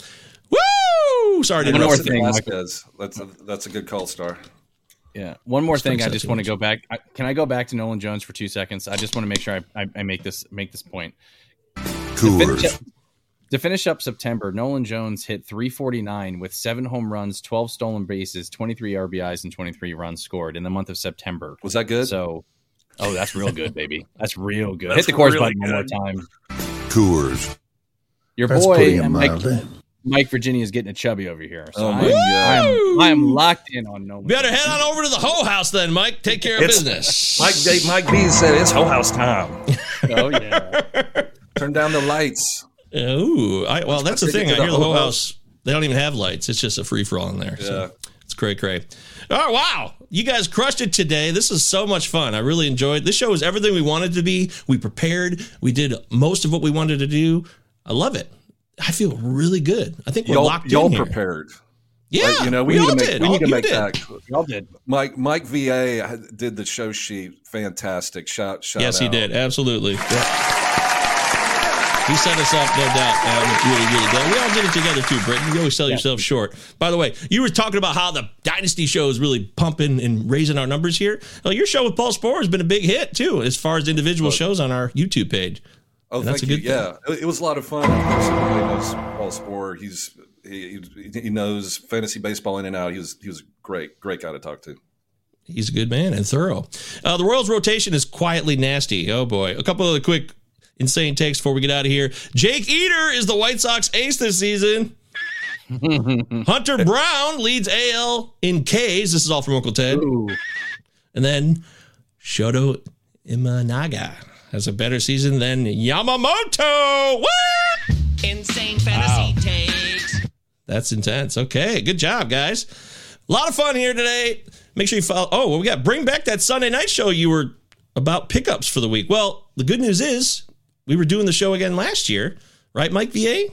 Speaker 5: Woo! Sorry to
Speaker 6: One more thing, Michael.
Speaker 7: Velasquez. That's a, that's a good call, Star.
Speaker 6: Yeah. One more thing. I just want to go back. I, can I go back to Nolan Jones for two seconds? I just want to make sure I, I, I make this make this point. To finish, up, to finish up September, Nolan Jones hit 349 with seven home runs, 12 stolen bases, 23 RBIs, and 23 runs scored in the month of September.
Speaker 7: Was that good?
Speaker 6: So, oh, that's real good, baby. That's real good.
Speaker 7: That's
Speaker 6: Hit the course
Speaker 7: really
Speaker 6: button one more time.
Speaker 14: Coors.
Speaker 6: Your
Speaker 14: That's
Speaker 6: boy Mike,
Speaker 14: mildly.
Speaker 6: Mike Virginia is getting a chubby over here. So
Speaker 7: Oh,
Speaker 6: I,
Speaker 7: my
Speaker 6: am,
Speaker 7: God.
Speaker 6: I, am, I am locked in on no.
Speaker 5: Better head on over to the Hoe House then, Mike. Take care of
Speaker 7: It's-
Speaker 5: business.
Speaker 7: Mike Mike B said it's whole house time.
Speaker 6: Oh yeah.
Speaker 7: Turn down the lights.
Speaker 5: Ooh, I, well, that's the thing. I hear the
Speaker 7: whole
Speaker 5: whole
Speaker 7: house.
Speaker 5: house. They don't even have lights. It's just a free for all in there. So it's cray cray. Oh wow, you guys crushed it today. This is so much fun. I really enjoyed. This show was everything we wanted to be. We prepared. We did most of what we wanted to do. I love it. I feel really good. I think we're
Speaker 7: Y'all,
Speaker 5: locked
Speaker 7: y'all
Speaker 5: in here.
Speaker 7: prepared.
Speaker 5: Yeah,
Speaker 7: Right, you know, we,
Speaker 5: we
Speaker 7: need
Speaker 5: all
Speaker 7: to make,
Speaker 5: did.
Speaker 7: we
Speaker 5: All-
Speaker 7: need to
Speaker 5: you
Speaker 7: make
Speaker 5: did.
Speaker 7: that.
Speaker 6: Y'all did.
Speaker 7: Mike Mike VA did the show sheet. Fantastic. Shout shout
Speaker 5: Yes, he did. Absolutely. He set us up, no doubt. Um, really, really good. We all did it together too, Britton. You always sell yourself short. By the way, you were talking about how the Dynasty show is really pumping and raising our numbers here. Well, your show with Paul Sporer has been a big hit too, as far as individual shows on our YouTube page.
Speaker 7: Oh,
Speaker 5: And that's
Speaker 7: thank
Speaker 5: a
Speaker 7: you.
Speaker 5: good thing.
Speaker 7: Yeah, it, was a lot of fun. Everybody knows Paul Sporer. He's he, he knows fantasy baseball in and out. He was he was a great great guy to talk to.
Speaker 5: He's a good man and thorough. Uh, the Royals rotation is quietly nasty. Oh boy. A couple of the quick insane takes before we get out of here. Jake Eder is the White Sox ace this season. Hunter Brown leads AL in Ks. This is all from Uncle Ted. And then Shota Imanaga has a better season than Yamamoto. What?
Speaker 10: Insane fantasy takes.
Speaker 5: That's intense. Okay, good job, guys. A lot of fun here today. Make sure you follow. Oh, well, we got bring back that Sunday night show you were about pickups for the week. Well, the good news is we were doing the show again last year, right, Mike VA?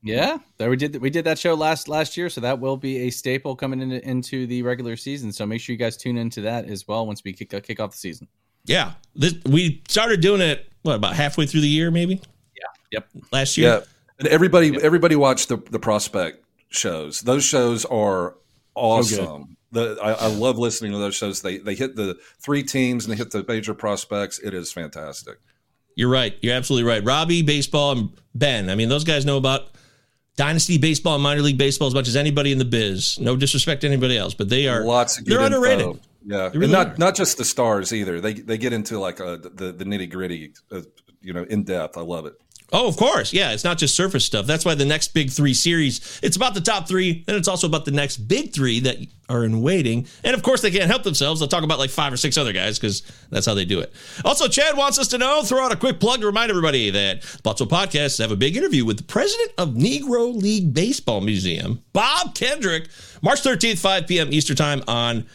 Speaker 6: Yeah, there we did. We did that show last last year, so that will be a staple coming into into the regular season. So make sure you guys tune into that as well once we kick uh, kick off the season.
Speaker 5: Yeah, this, we started doing it what about halfway through the year, maybe? Yeah.
Speaker 6: Yep.
Speaker 5: Last year.
Speaker 7: Yeah, and everybody everybody watched the the prospect shows. Those shows are awesome. the, I, I love listening to those shows. They they hit the three teams and they hit the major prospects. It is fantastic.
Speaker 5: You're right. You're absolutely right. Robbie, baseball, and Ben. I mean, those guys know about dynasty baseball and minor league baseball as much as anybody in the biz. No disrespect to anybody else, but they are
Speaker 7: Lots of good
Speaker 5: they're
Speaker 7: info.
Speaker 5: underrated.
Speaker 7: Yeah,
Speaker 5: They really
Speaker 7: and not
Speaker 5: are.
Speaker 7: not just the stars either. They they get into like uh the the nitty gritty, uh, you know, in depth. I love it.
Speaker 5: Oh, of course. Yeah, it's not just surface stuff. That's why the next big three series, it's about the top three, and it's also about the next big three that are in waiting. And of course, they can't help themselves. They'll talk about like five or six other guys because that's how they do it. Also, Chad wants us to know, throw out a quick plug to remind everybody that Botso Podcasts have a big interview with the president of Negro League Baseball Museum, Bob Kendrick, March 13th, 5 p.m. Eastern Time on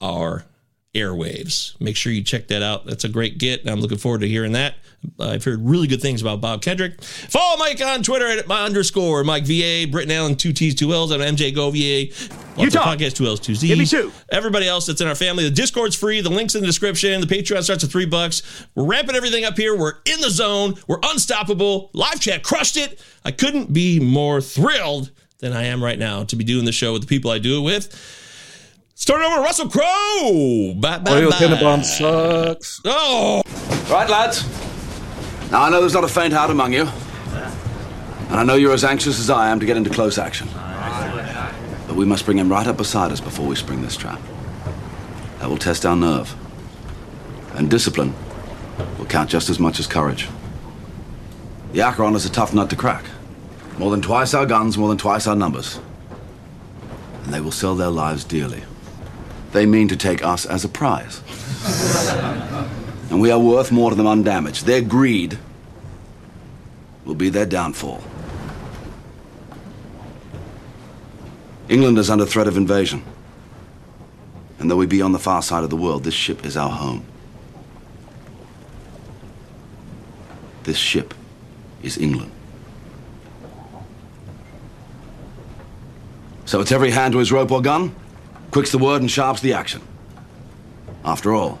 Speaker 5: our airwaves. Make sure you check that out. That's a great get. and I'm looking forward to hearing that. I've heard really good things about Bob Kendrick. Follow Mike on Twitter at my underscore Mike VA, Britton Allan, two T's, two L's. I'm MJ Govier. Utah podcast, two L's, two Z's.
Speaker 8: Give me two.
Speaker 5: Everybody else that's in our family. The Discord's free. The link's in the description. The Patreon starts at three bucks. We're ramping everything up here. We're in the zone. We're unstoppable. Live chat crushed it. I couldn't be more thrilled than I am right now to be doing the show with the people I do it with. Start over Russell Crowe. Bye bye.
Speaker 7: Royal
Speaker 5: bye.
Speaker 7: Tenenbaum sucks.
Speaker 5: Oh.
Speaker 15: Right, lads. Now, I know there's not a faint heart among you,
Speaker 14: And I know you're as anxious as I am to get into close action. But we must bring him right up beside us before we spring this trap. That will test our nerve. And discipline will count just as much as courage. The Acheron is a tough nut to crack. More than twice our guns, more than twice our numbers. And they will sell their lives dearly. They mean to take us as a prize. and we are worth more to them undamaged. Their greed will be their downfall. England is under threat of invasion. And though we be on the far side of the world, this ship is our home. This ship is England. So it's every hand to his rope or gun, quick's the word and sharp's the action. After all,